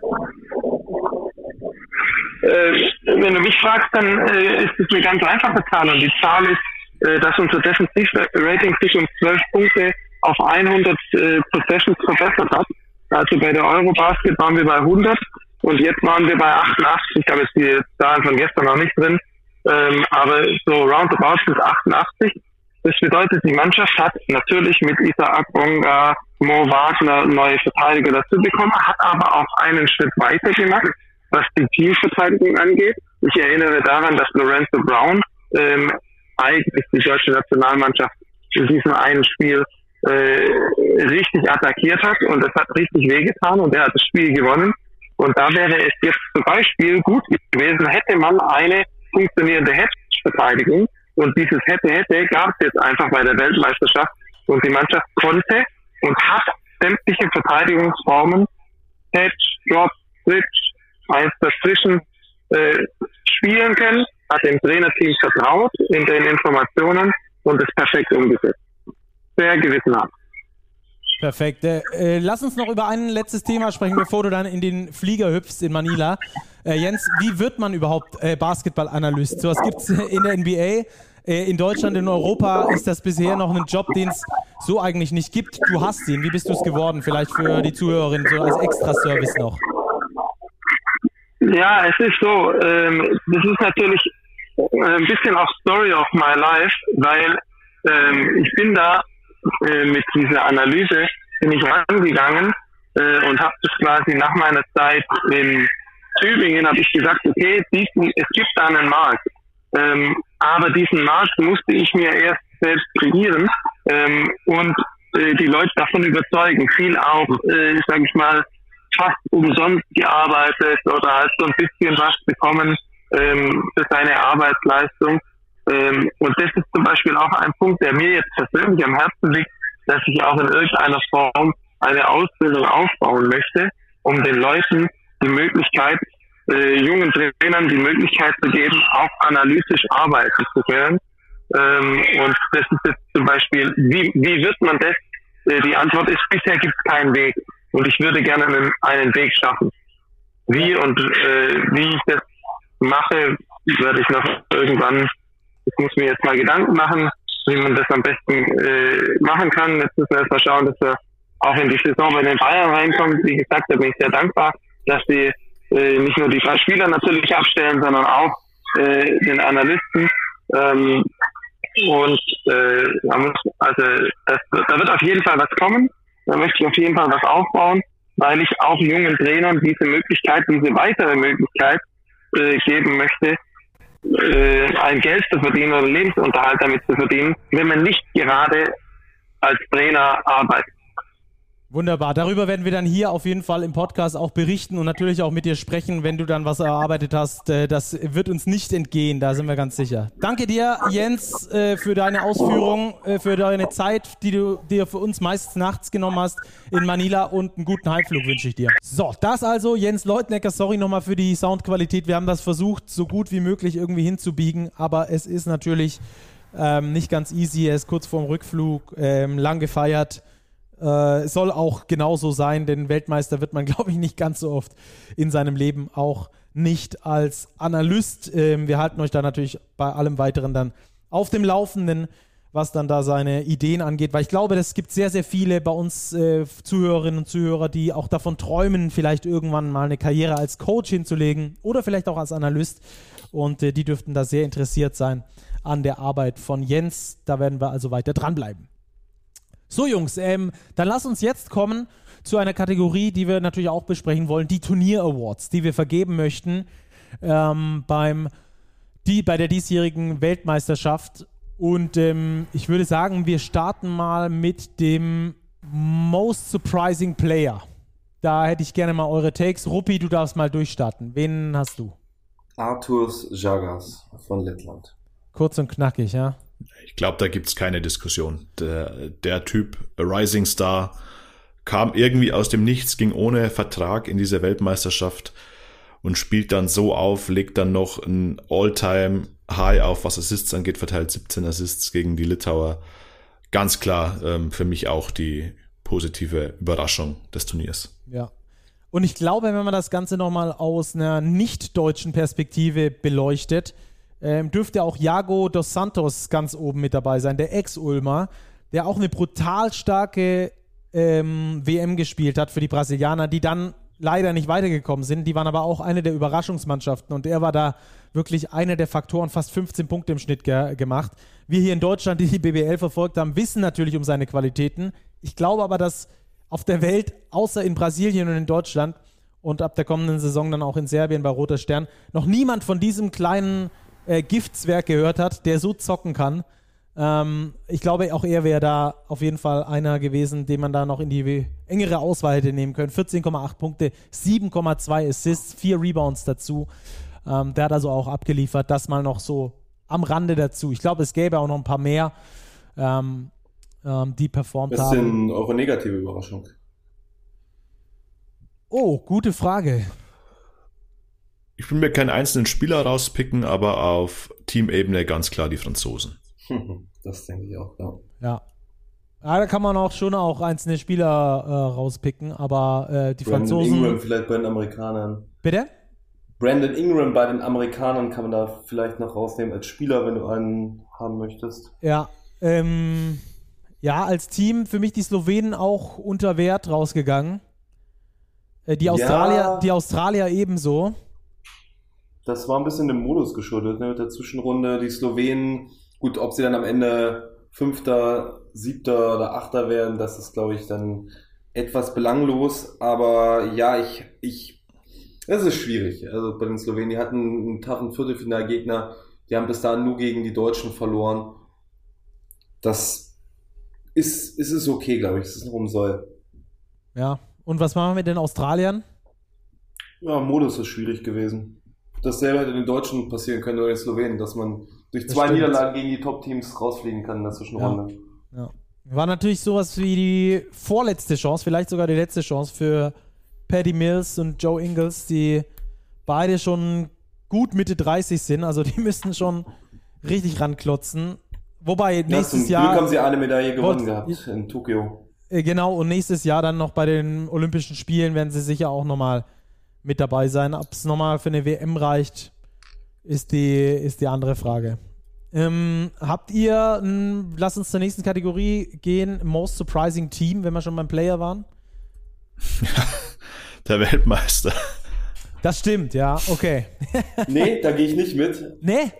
Äh, wenn du mich fragst, dann äh, ist es eine ganz einfache Zahl und die Zahl ist, äh, dass unser Defensivrating sich um 12 Punkte auf 100 äh, Possessions verbessert hat. Also bei der Eurobasket waren wir bei 100 und jetzt waren wir bei 88. Ich habe jetzt die Zahlen von gestern noch nicht drin. Ähm, aber so roundabout bis 88. Das bedeutet, die Mannschaft hat natürlich mit Isaac Bonga, Mo Wagner neue Verteidiger dazu bekommen, hat aber auch einen Schritt weiter gemacht, was die Teamverteidigung angeht. Ich erinnere daran, dass Lorenzo Brown ähm, eigentlich die deutsche Nationalmannschaft in diesem einen Spiel äh, richtig attackiert hat und das hat richtig wehgetan und er hat das Spiel gewonnen. Und da wäre es jetzt zum Beispiel gut gewesen, hätte man eine funktionierende Hedge-Verteidigung. Und dieses hätte, hätte gab es jetzt einfach bei der Weltmeisterschaft. Und die Mannschaft konnte und hat sämtliche Verteidigungsformen, Hedge, Drop, Switch, eins dazwischen, äh, spielen können, hat dem Trainerteam vertraut in den Informationen und es perfekt umgesetzt. Sehr gewissenhaft. Perfekt. Äh, äh, lass uns noch über ein letztes Thema sprechen, bevor du dann in den Flieger hüpfst in Manila. Äh, Jens, wie wird man überhaupt äh, Basketball-Analyst? So was gibt es in der NBA. Äh, in Deutschland, in Europa ist das bisher noch ein Job, den es so eigentlich nicht gibt. Du hast ihn. Wie bist du es geworden? Vielleicht für die Zuhörerin so als Extra-Service noch. Ja, es ist so. Ähm, das ist natürlich äh, ein bisschen auch Story of my life, weil ähm, ich bin da äh, mit dieser Analyse bin ich rangegangen äh, und habe das quasi nach meiner Zeit in Tübingen habe ich gesagt, okay, diesen, es gibt da einen Markt, ähm, aber diesen Markt musste ich mir erst selbst kreieren ähm, und äh, die Leute davon überzeugen. Viel auch, äh, sage ich mal, fast umsonst gearbeitet oder halt so ein bisschen was bekommen ähm, für seine Arbeitsleistung. Ähm, und das ist zum Beispiel auch ein Punkt, der mir jetzt persönlich am Herzen liegt, dass ich auch in irgendeiner Form eine Ausbildung aufbauen möchte, um den Leuten die Möglichkeit, äh, jungen Trainern die Möglichkeit zu geben, auch analytisch arbeiten zu können. Ähm, und das ist jetzt zum Beispiel, wie, wie wird man das? Äh, die Antwort ist, bisher gibt es keinen Weg. Und ich würde gerne einen, einen Weg schaffen. Wie und äh, wie ich das mache, werde ich noch irgendwann ich muss mir jetzt mal Gedanken machen, wie man das am besten äh, machen kann. Jetzt müssen wir erst mal schauen, dass wir auch in die Saison bei den Bayern reinkommen. Wie gesagt, da bin ich sehr dankbar, dass die äh, nicht nur die drei Spieler natürlich abstellen, sondern auch äh, den Analysten. Ähm, und äh, also das, da wird auf jeden Fall was kommen. Da möchte ich auf jeden Fall was aufbauen, weil ich auch jungen Trainern diese Möglichkeit, diese weitere Möglichkeit äh, geben möchte, äh, ein Geld zu verdienen oder Lebensunterhalt damit zu verdienen, wenn man nicht gerade als Trainer arbeitet. Wunderbar. Darüber werden wir dann hier auf jeden Fall im Podcast auch berichten und natürlich auch mit dir sprechen, wenn du dann was erarbeitet hast. Äh, das wird uns nicht entgehen, da sind wir ganz sicher. Danke dir, Jens, äh, für deine Ausführungen, äh, für deine Zeit, die du dir für uns meist nachts genommen hast in Manila und einen guten Heimflug wünsche ich dir. So, das also Jens Leutnecker. Sorry nochmal für die Soundqualität. Wir haben das versucht, so gut wie möglich irgendwie hinzubiegen, aber es ist natürlich ähm, nicht ganz easy. Er ist kurz vorm Rückflug, ähm, lang gefeiert äh, soll auch genauso sein, denn Weltmeister wird man, glaube ich, nicht ganz so oft in seinem Leben auch nicht als Analyst. Ähm, wir halten euch da natürlich bei allem weiteren dann auf dem Laufenden, was dann da seine Ideen angeht, weil ich glaube, es gibt sehr, sehr viele bei uns äh, Zuhörerinnen und Zuhörer, die auch davon träumen, vielleicht irgendwann mal eine Karriere als Coach hinzulegen oder vielleicht auch als Analyst. Und äh, die dürften da sehr interessiert sein an der Arbeit von Jens. Da werden wir also weiter dranbleiben. So, Jungs, ähm, dann lass uns jetzt kommen zu einer Kategorie, die wir natürlich auch besprechen wollen, die Turnier-Awards, die wir vergeben möchten ähm, beim, die, bei der diesjährigen Weltmeisterschaft. Und ähm, ich würde sagen, wir starten mal mit dem Most Surprising Player. Da hätte ich gerne mal eure Takes. Ruppi, du darfst mal durchstarten. Wen hast du? Arturs Jagas von Lettland. Kurz und knackig, ja. Ich glaube, da gibt's keine Diskussion. Der, der Typ, Rising Star, kam irgendwie aus dem Nichts, ging ohne Vertrag in diese Weltmeisterschaft und spielt dann so auf, legt dann noch ein All-Time High auf, was Assists angeht, verteilt 17 Assists gegen die Litauer. Ganz klar ähm, für mich auch die positive Überraschung des Turniers. Ja. Und ich glaube, wenn man das Ganze nochmal aus einer nicht-deutschen Perspektive beleuchtet, ähm, dürfte auch Jago dos Santos ganz oben mit dabei sein, der Ex-Ulmer, der auch eine brutal starke ähm, WM gespielt hat für die Brasilianer, die dann leider nicht weitergekommen sind. Die waren aber auch eine der Überraschungsmannschaften und er war da wirklich einer der Faktoren, fast 15 Punkte im Schnitt ge gemacht. Wir hier in Deutschland, die die BBL verfolgt haben, wissen natürlich um seine Qualitäten. Ich glaube aber, dass auf der Welt, außer in Brasilien und in Deutschland und ab der kommenden Saison dann auch in Serbien bei Roter Stern, noch niemand von diesem kleinen äh, Giftswerk gehört hat, der so zocken kann. Ähm, ich glaube, auch er wäre da auf jeden Fall einer gewesen, den man da noch in die engere Auswahl hätte nehmen können. 14,8 Punkte, 7,2 Assists, 4 Rebounds dazu. Ähm, der hat also auch abgeliefert. Das mal noch so am Rande dazu. Ich glaube, es gäbe auch noch ein paar mehr, ähm, ähm die performt haben. Was ist denn eure negative Überraschung? Oh, gute Frage. Ich will mir keinen einzelnen Spieler rauspicken, aber auf Teamebene ganz klar die Franzosen. Das denke ich auch, ja. Ja. Ja, da kann man auch schon auch einzelne Spieler äh, rauspicken, aber äh, die Brandon Franzosen. Ingram vielleicht bei den Amerikanern. Bitte? Brandon Ingram bei den Amerikanern kann man da vielleicht noch rausnehmen als Spieler, wenn du einen haben möchtest. Ja, ähm, ja, als Team für mich die Slowenen auch unter Wert rausgegangen. Äh, die Australier, ja, die Australier ebenso. Das war ein bisschen dem Modus geschuldet, ne, mit der Zwischenrunde. Die Slowenen Gut, ob sie dann am Ende Fünfter, Siebter oder Achter werden, das ist, glaube ich, dann etwas belanglos. Aber ja, ich, ich, es ist schwierig. Also bei den Slowenen, die hatten einen taffen Viertelfinalgegner, die haben bis dahin nur gegen die Deutschen verloren. Das ist, ist es okay, glaube ich. Es ist noch um Soll. Ja. Und was machen wir mit den Australiern? Ja, Modus ist schwierig gewesen. Dasselbe hätte den Deutschen passieren können oder den Slowenen, dass man durch zwei Niederlagen gegen die Top-Teams rausfliegen kann in der Zwischenrunde. Ja. ja. War natürlich sowas wie die vorletzte Chance, vielleicht sogar die letzte Chance für Paddy Mills und Joe Ingles, die beide schon gut Mitte 30 sind. Also die müssten schon richtig ranklotzen. Wobei nächstes ja, Jahr. Glück haben sie eine Medaille gewonnen gehabt in Tokio. Äh, genau, und nächstes Jahr dann noch bei den Olympischen Spielen werden sie sicher auch nochmal mit dabei sein. Ob es nochmal für eine WM reicht, ist die, ist die andere Frage. Ähm, habt ihr, m, lass uns zur nächsten Kategorie gehen, Most Surprising Team, wenn wir schon beim Player waren? Der Weltmeister. Das stimmt, ja, okay. nee, da gehe ich nicht mit. Nee?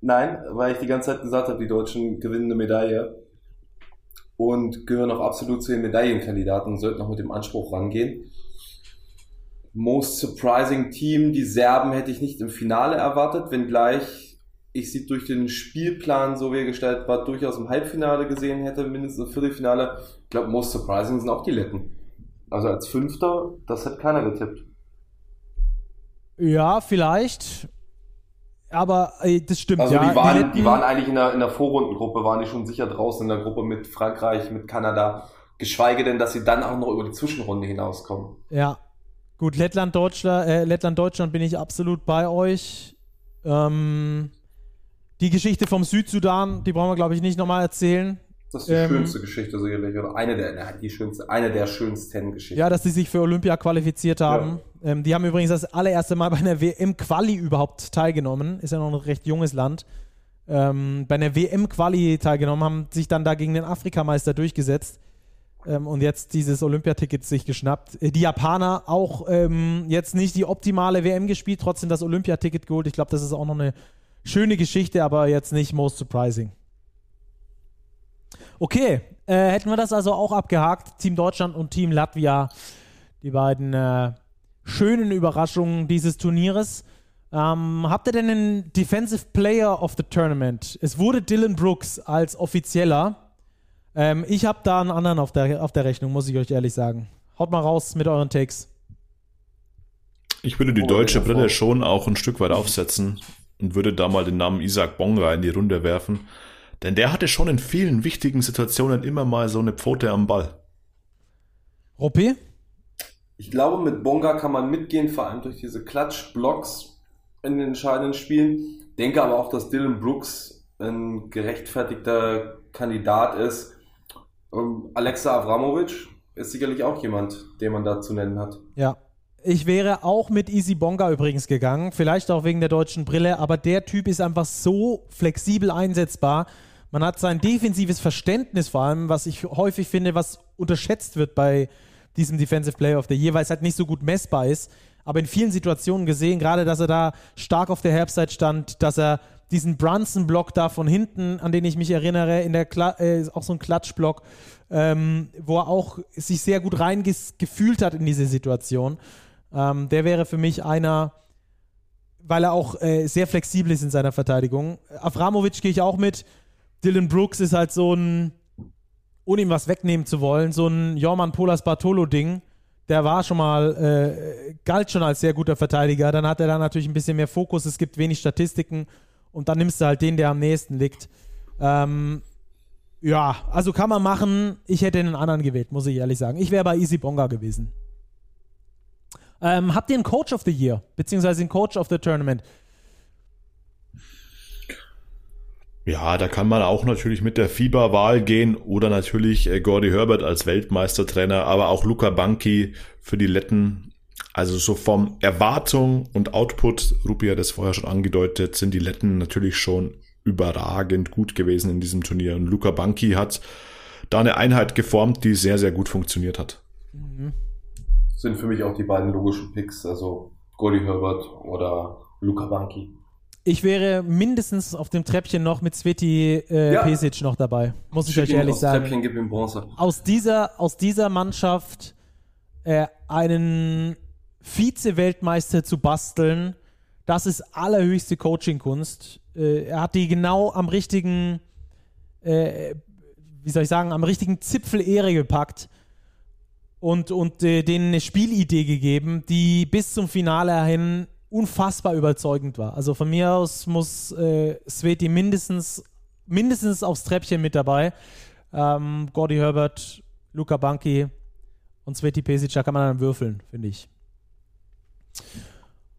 Nein, weil ich die ganze Zeit gesagt habe, die Deutschen gewinnen eine Medaille und gehören auch absolut zu den Medaillenkandidaten und sollten auch mit dem Anspruch rangehen. Most surprising Team, die Serben hätte ich nicht im Finale erwartet, wenngleich ich sie durch den Spielplan, so wie er gestaltet war, durchaus im Halbfinale gesehen hätte, mindestens im Viertelfinale. Ich glaube, most surprising sind auch die Letten. Also als Fünfter, das hätte keiner getippt. Ja, vielleicht. Aber äh, das stimmt. Also ja. die, waren, die, die waren eigentlich in der, in der Vorrundengruppe, waren die schon sicher draußen in der Gruppe mit Frankreich, mit Kanada. Geschweige denn, dass sie dann auch noch über die Zwischenrunde hinauskommen. Ja, Gut, Lettland, Deutschland, äh, Lettland, Deutschland bin ich absolut bei euch. Ähm, die Geschichte vom Südsudan, die brauchen wir, glaube ich, nicht nochmal erzählen. Das ist die ähm, schönste Geschichte sicherlich, oder eine der, die schönste, eine der schönsten Geschichten. Ja, dass sie sich für Olympia qualifiziert haben. Ja. Ähm, die haben übrigens das allererste Mal bei einer WM-Quali überhaupt teilgenommen. Ist ja noch ein recht junges Land. Ähm, bei einer WM-Quali teilgenommen, haben sich dann da gegen den Afrikameister durchgesetzt ähm, und jetzt dieses Olympiaticket sich geschnappt. Äh, die Japaner auch ähm, jetzt nicht die optimale WM gespielt, trotzdem das Olympiaticket geholt. Ich glaube, das ist auch noch eine schöne Geschichte, aber jetzt nicht most surprising. Okay, äh, hätten wir das also auch abgehakt. Team Deutschland und Team Latvia, die beiden äh, schönen Überraschungen dieses Turnieres. Ähm, habt ihr denn einen Defensive Player of the Tournament? Es wurde Dylan Brooks als offizieller. Ähm, ich habe da einen anderen auf der, auf der Rechnung, muss ich euch ehrlich sagen. Haut mal raus mit euren Takes. Ich würde die deutsche Brille schon auch ein Stück weit aufsetzen und würde da mal den Namen Isaac Bonga in die Runde werfen. Denn der hatte schon in vielen wichtigen Situationen immer mal so eine Pfote am Ball. Ruppi? Ich glaube, mit Bonga kann man mitgehen, vor allem durch diese Klatsch-Blocks in den entscheidenden Spielen. Denke aber auch, dass Dylan Brooks ein gerechtfertigter Kandidat ist. Ähm, Alexa Avramovic ist sicherlich auch jemand, den man da zu nennen hat. Ja. Ich wäre auch mit Easy Bonga übrigens gegangen, vielleicht auch wegen der deutschen Brille, aber der Typ ist einfach so flexibel einsetzbar. Man hat sein defensives Verständnis vor allem, was ich häufig finde, was unterschätzt wird bei diesem Defensive Player of the Year, weil es halt nicht so gut messbar ist. Aber in vielen Situationen gesehen, gerade dass er da stark auf der Herbstzeit stand, dass er diesen Brunson-Block da von hinten, an den ich mich erinnere, in der Kla äh, auch so ein Klatschblock, ähm, wo er auch sich sehr gut reingefühlt hat in diese Situation. Ähm, der wäre für mich einer, weil er auch äh, sehr flexibel ist in seiner Verteidigung. Avramovic gehe ich auch mit. Dylan Brooks ist halt so ein, ohne ihm was wegnehmen zu wollen, so ein Jorman Polas Bartolo-Ding. Der war schon mal, äh, galt schon als sehr guter Verteidiger. Dann hat er da natürlich ein bisschen mehr Fokus. Es gibt wenig Statistiken. Und dann nimmst du halt den, der am nächsten liegt. Ähm, ja, also kann man machen. Ich hätte einen anderen gewählt, muss ich ehrlich sagen. Ich wäre bei Easy Bonga gewesen. Ähm, habt ihr einen Coach of the Year, beziehungsweise einen Coach of the Tournament? Ja, da kann man auch natürlich mit der Fieberwahl gehen oder natürlich äh, Gordy Herbert als Weltmeistertrainer, aber auch Luca Banki für die Letten. Also so vom Erwartung und Output, Rupi hat es vorher schon angedeutet, sind die Letten natürlich schon überragend gut gewesen in diesem Turnier. Und Luca Banki hat da eine Einheit geformt, die sehr, sehr gut funktioniert hat. Mhm. Sind für mich auch die beiden logischen Picks, also Gordy Herbert oder Luca Banki. Ich wäre mindestens auf dem Treppchen noch mit Sveti äh, ja. Pesic noch dabei, muss ich, ich euch ehrlich sagen. Treppchen, gib ihm Bronze. Aus dieser, aus dieser Mannschaft äh, einen Vize-Weltmeister zu basteln, das ist allerhöchste Coaching-Kunst. Äh, er hat die genau am richtigen, äh, wie soll ich sagen, am richtigen Zipfel Ehre gepackt und, und äh, denen eine Spielidee gegeben, die bis zum Finale hin unfassbar überzeugend war. Also von mir aus muss äh, Sveti mindestens, mindestens aufs Treppchen mit dabei. Ähm, Gordy Herbert, Luca Banki und Sveti Pesic, da kann man dann würfeln, finde ich.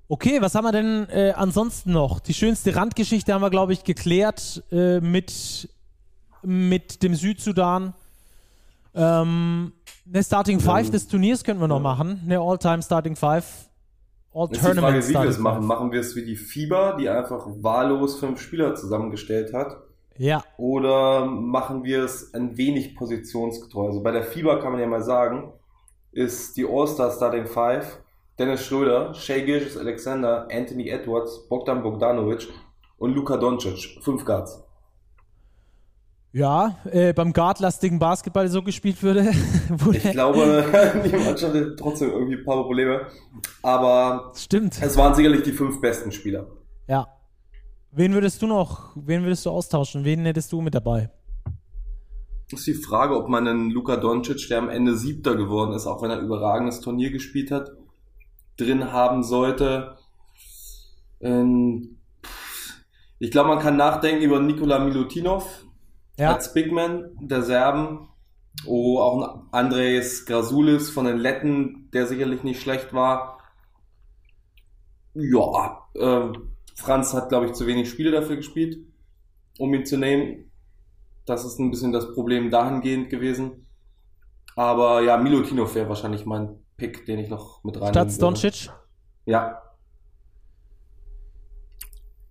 Okay, was haben wir denn äh, ansonsten noch? Die schönste Randgeschichte haben wir, glaube ich, geklärt äh, mit, mit dem Südsudan. Ähm, eine Starting Five des Turniers könnten wir noch machen. Eine All-Time Starting Five All-Tournament Frage, wie wir es machen. Machen wir es wie die FIBA, die einfach wahllos fünf Spieler zusammengestellt hat? Ja. Oder machen wir es ein wenig positionsgetreu? Also bei der FIBA kann man ja mal sagen, ist die All-Star Starting Five Dennis Schröder, Shea Gilgis Alexander, Anthony Edwards, Bogdan Bogdanovic und Luka Doncic. Fünf Guards. Ja, äh, beim guardlastigen Basketball so gespielt würde. ich glaube, die Mannschaft hat trotzdem irgendwie ein paar Probleme. Aber Stimmt. es waren sicherlich die fünf besten Spieler. Ja. Wen würdest du noch, wen würdest du austauschen? Wen hättest du mit dabei? ist die Frage, ob man einen Luka Doncic, der am Ende Siebter geworden ist, auch wenn er ein überragendes Turnier gespielt hat, drin haben sollte. Ähm, ich glaube, man kann nachdenken über Nikola Milutinov, ja. als Bigman der Serben. Oh, auch Andres Grasulis von den Letten, der sicherlich nicht schlecht war. Ja, äh, Franz hat, glaube ich, zu wenig Spiele dafür gespielt, um ihn zu nehmen. Das ist ein bisschen das Problem dahingehend gewesen. Aber ja, Milutinov wäre wahrscheinlich mein Pick, den ich noch mit rein. Statt Doncic? Ja.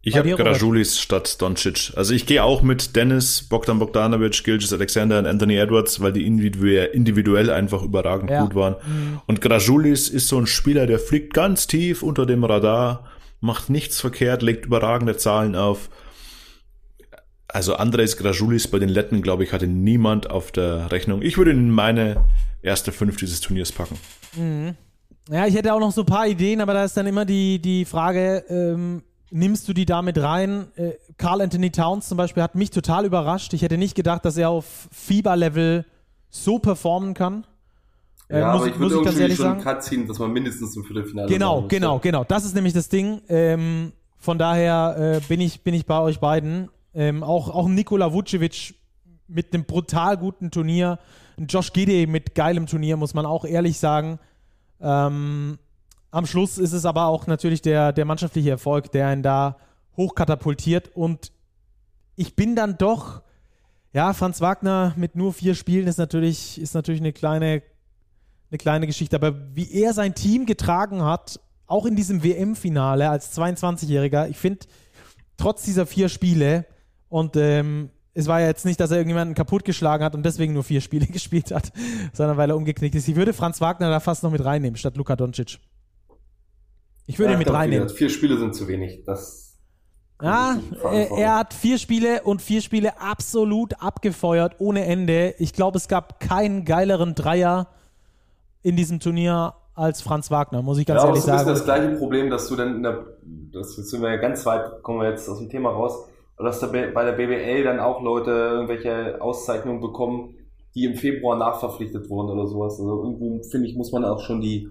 Ich habe Grajulis statt Doncic. Also ich gehe auch mit Dennis, Bogdan Bogdanovic, Gilgis Alexander und Anthony Edwards, weil die individuell einfach überragend ja. gut waren. Mhm. Und Grajulis ist so ein Spieler, der fliegt ganz tief unter dem Radar, macht nichts verkehrt, legt überragende Zahlen auf. Also Andres Grajulis bei den Letten, glaube ich, hatte niemand auf der Rechnung. Ich würde ihn in meine erste fünf dieses Turniers packen. Mhm. Ja, ich hätte auch noch so ein paar Ideen, aber da ist dann immer die, die Frage, ähm, nimmst du die damit rein? Äh, Carl Anthony Towns zum Beispiel hat mich total überrascht. Ich hätte nicht gedacht, dass er auf Fieber-Level so performen kann. Äh, ja, muss, aber ich würde irgendwie schon sagen. Cut ziehen, dass man mindestens im Viertelfinale Genau, genau, genau. Das ist nämlich das Ding. Ähm, von daher äh, bin, ich, bin ich bei euch beiden. Ähm, auch, auch Nikola Vucevic mit einem brutal guten Turnier. Josh Gide mit geilem Turnier, muss man auch ehrlich sagen. Ähm, am Schluss ist es aber auch natürlich der, der mannschaftliche Erfolg, der ihn da hochkatapultiert. Und ich bin dann doch, ja, Franz Wagner mit nur vier Spielen ist natürlich, ist natürlich eine kleine, eine kleine Geschichte. Aber wie er sein Team getragen hat, auch in diesem WM-Finale als 22-Jähriger, ich finde, trotz dieser vier Spiele und ähm, es war ja jetzt nicht, dass er irgendjemanden kaputtgeschlagen hat und deswegen nur vier Spiele gespielt hat, sondern weil er umgeknickt ist. Ich würde Franz Wagner da fast noch mit reinnehmen, statt Luka Doncic. Ich würde Ja, ihn mit reinnehmen. Vier, vier Spiele sind zu wenig. Das Ja, nicht er, hat vier Spiele und vier Spiele absolut abgefeuert, ohne Ende. Ich glaube, es gab keinen geileren Dreier in diesem Turnier als Franz Wagner, muss ich ganz ja, ehrlich es ist ein bisschen sagen. das gleiche Problem, dass du dann in der, das jetzt sind wir ja ganz weit, kommen wir jetzt aus dem Thema raus, dass da bei der BBL dann auch Leute irgendwelche Auszeichnungen bekommen, die im Februar nachverpflichtet wurden oder sowas. Also irgendwo, finde ich, muss man auch schon die,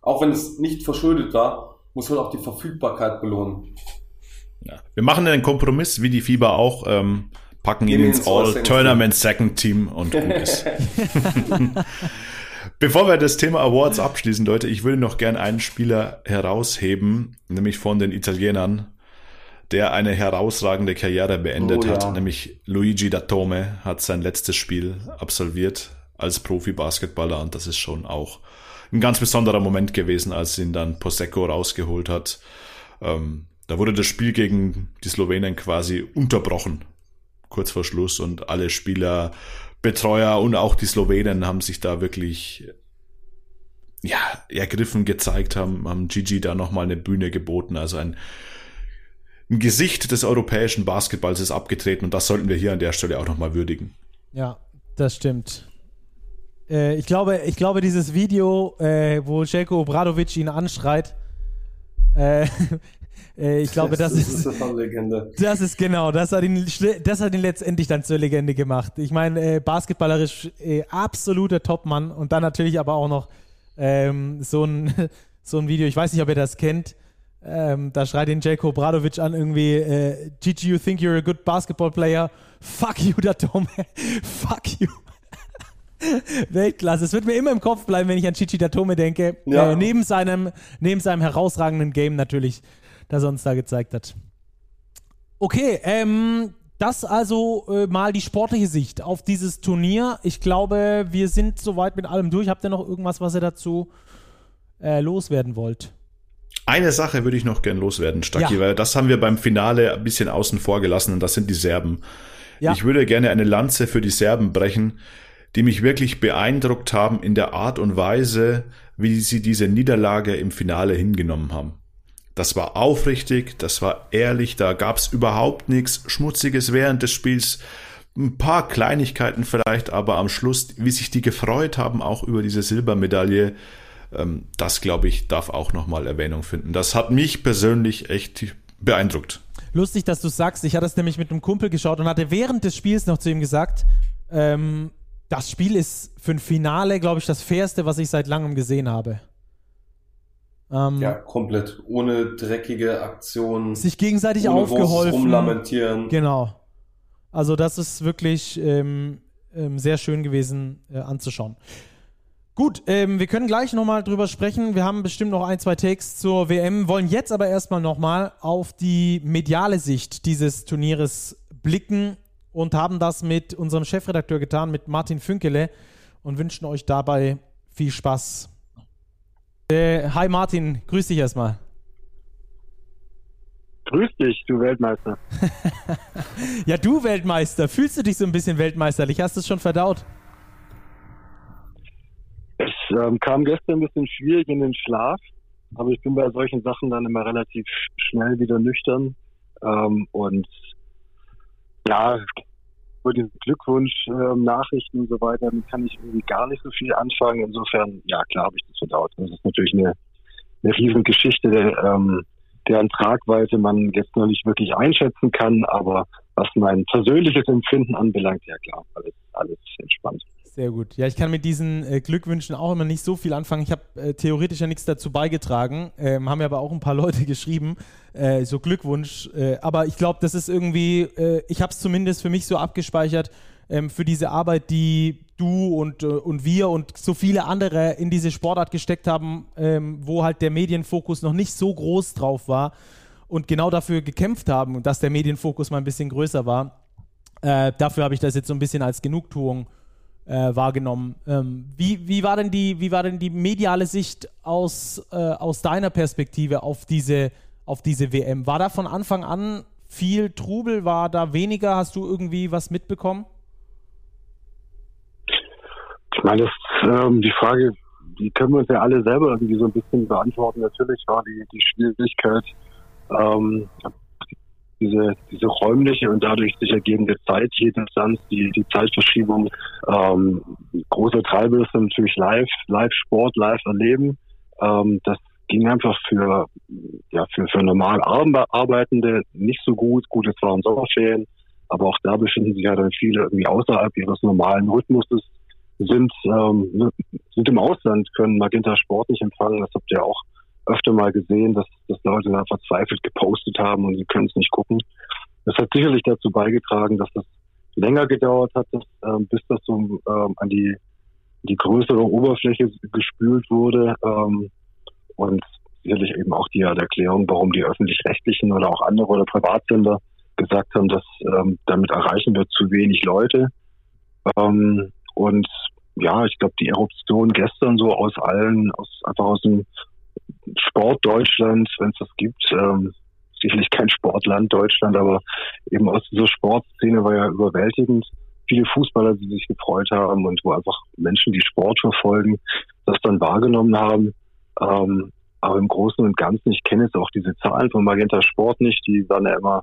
auch wenn es nicht verschuldet war, muss man auch die Verfügbarkeit belohnen. Ja. Wir machen einen Kompromiss, wie die Fieber auch, ähm, packen ihn ins All-Tournament Second Team und gut ist. Bevor wir das Thema Awards abschließen, Leute, ich würde noch gern einen Spieler herausheben, nämlich von den Italienern, der eine herausragende Karriere beendet Oh, ja. hat, nämlich Luigi Datome hat sein letztes Spiel absolviert als Profi-Basketballer und das ist schon auch ein ganz besonderer Moment gewesen, als ihn dann Posecco rausgeholt hat. Ähm, da wurde das Spiel gegen die Slowenen quasi unterbrochen, kurz vor Schluss und alle Spieler, Betreuer und auch die Slowenen haben sich da wirklich ja, ergriffen gezeigt, haben, haben Gigi da nochmal eine Bühne geboten. Also ein, ein Gesicht des europäischen Basketballs ist abgetreten und das sollten wir hier an der Stelle auch nochmal würdigen. Ja, das stimmt. Äh, ich, glaube, ich glaube, dieses Video, äh, wo Jelko Obradovic ihn anschreit, äh, äh, ich glaube, das, ist, eine Legende. das ist genau, das hat ihn, das hat ihn letztendlich dann zur Legende gemacht. Ich meine, äh, basketballerisch äh, absoluter Topmann und dann natürlich aber auch noch ähm, so, ein, so ein Video, ich weiß nicht, ob ihr das kennt, ähm, da schreit ihn Jelko Obradovic an irgendwie, äh, Gigi, you think you're a good basketball player? Fuck you, Datome. Fuck you. Weltklasse. Es wird mir immer im Kopf bleiben, wenn ich an Chichi Datome denke. Ja. Äh, neben, seinem, neben seinem herausragenden Game natürlich, das er uns da gezeigt hat. Okay, ähm, das also äh, mal die sportliche Sicht auf dieses Turnier. Ich glaube, wir sind soweit mit allem durch. Habt ihr noch irgendwas, was ihr dazu äh, loswerden wollt? Eine Sache würde ich noch gern loswerden, Stacki, Ja. weil das haben wir beim Finale ein bisschen außen vor gelassen und das sind die Serben. Ja. Ich würde gerne eine Lanze für die Serben brechen, die mich wirklich beeindruckt haben in der Art und Weise, wie sie diese Niederlage im Finale hingenommen haben. Das war aufrichtig, das war ehrlich, da gab's überhaupt nichts Schmutziges während des Spiels. Ein paar Kleinigkeiten vielleicht, aber am Schluss, wie sich die gefreut haben, auch über diese Silbermedaille, das glaube ich, darf auch nochmal Erwähnung finden. Das hat mich persönlich echt beeindruckt. Lustig, dass du sagst. Ich hatte es nämlich mit einem Kumpel geschaut und hatte während des Spiels noch zu ihm gesagt, ähm, das Spiel ist für ein Finale, glaube ich, das fairste, was ich seit langem gesehen habe. Ähm, Ja, komplett. Ohne dreckige Aktionen. Sich gegenseitig ohne aufgeholfen. Rumlamentieren. Genau. Also das ist wirklich ähm, ähm, sehr schön gewesen äh, anzuschauen. Gut, ähm, wir können gleich nochmal drüber sprechen. Wir haben bestimmt noch ein, zwei Takes zur WM, wollen jetzt aber erstmal nochmal auf die mediale Sicht dieses Turnieres blicken und haben das mit unserem Chefredakteur getan, mit Martin Fünkele und wünschen euch dabei viel Spaß. Äh, hi Martin, grüß dich erstmal. Grüß dich, du Weltmeister. Ja, du Weltmeister, fühlst du dich so ein bisschen weltmeisterlich? Hast du es schon verdaut? Es ähm, kam gestern ein bisschen schwierig in den Schlaf, aber ich bin bei solchen Sachen dann immer relativ schnell wieder nüchtern. Ähm, und ja, über diese Glückwunsch, ähm, und so weiter, kann ich irgendwie gar nicht so viel anfangen. Insofern, ja klar habe ich das verdaut. Das ist natürlich eine, eine riesen Geschichte, der, ähm, deren Tragweite man jetzt noch nicht wirklich einschätzen kann, aber was mein persönliches Empfinden anbelangt, ja klar, alles, alles entspannt. Sehr gut. Ja, ich kann mit diesen äh, Glückwünschen auch immer nicht so viel anfangen. Ich habe äh, theoretisch ja nichts dazu beigetragen, ähm, haben ja aber auch ein paar Leute geschrieben, äh, so Glückwunsch. Äh, aber ich glaube, das ist irgendwie, äh, ich habe es zumindest für mich so abgespeichert, ähm, für diese Arbeit, die du und, äh, und wir und so viele andere in diese Sportart gesteckt haben, ähm, wo halt der Medienfokus noch nicht so groß drauf war und genau dafür gekämpft haben, dass der Medienfokus mal ein bisschen größer war. Dafür habe ich das jetzt so ein bisschen als Genugtuung äh, wahrgenommen. Ähm, wie, wie, war denn die, wie war denn die mediale Sicht aus, äh, aus deiner Perspektive auf diese, auf diese WM? War da von Anfang an viel Trubel? War da weniger? Hast du irgendwie was mitbekommen? Ich meine, das, ähm, die Frage, die können wir uns ja alle selber irgendwie so ein bisschen beantworten. Natürlich war die, die Schwierigkeit, ähm, diese, diese räumliche und dadurch sich ergebende Zeit, jede Instanz, die, die Zeitverschiebung, ähm, große Treiber ist natürlich live, Live-Sport, Live-Erleben. Ähm, das ging einfach für, ja, für, für normal Arbeitende nicht so gut. Gut, es waren Sommerferien, aber auch da befinden sich ja dann viele irgendwie außerhalb ihres normalen Rhythmuses, sind, ähm, sind im Ausland, können Magenta Sport nicht empfangen. Das habt ihr auch öfter mal gesehen, dass, dass Leute da verzweifelt gepostet haben und sie können es nicht gucken. Das hat sicherlich dazu beigetragen, dass das länger gedauert hat, dass, ähm, bis das so ähm, an die, die größere Oberfläche gespült wurde. Ähm, und sicherlich eben auch die, Erklärung, warum die öffentlich-rechtlichen oder auch andere oder Privatsender gesagt haben, dass ähm, damit erreichen wir zu wenig Leute. Ähm, und ja, ich glaube, die Eruption gestern so aus allen, aus einfach aus dem Sport Deutschland, wenn es das gibt, ähm, sicherlich kein Sportland Deutschland, aber eben aus dieser Sportszene war ja überwältigend. Viele Fußballer, die sich gefreut haben und wo einfach Menschen, die Sport verfolgen, das dann wahrgenommen haben. Ähm, aber im Großen und Ganzen, ich kenne jetzt auch diese Zahlen von Magenta Sport nicht, die waren ja immer,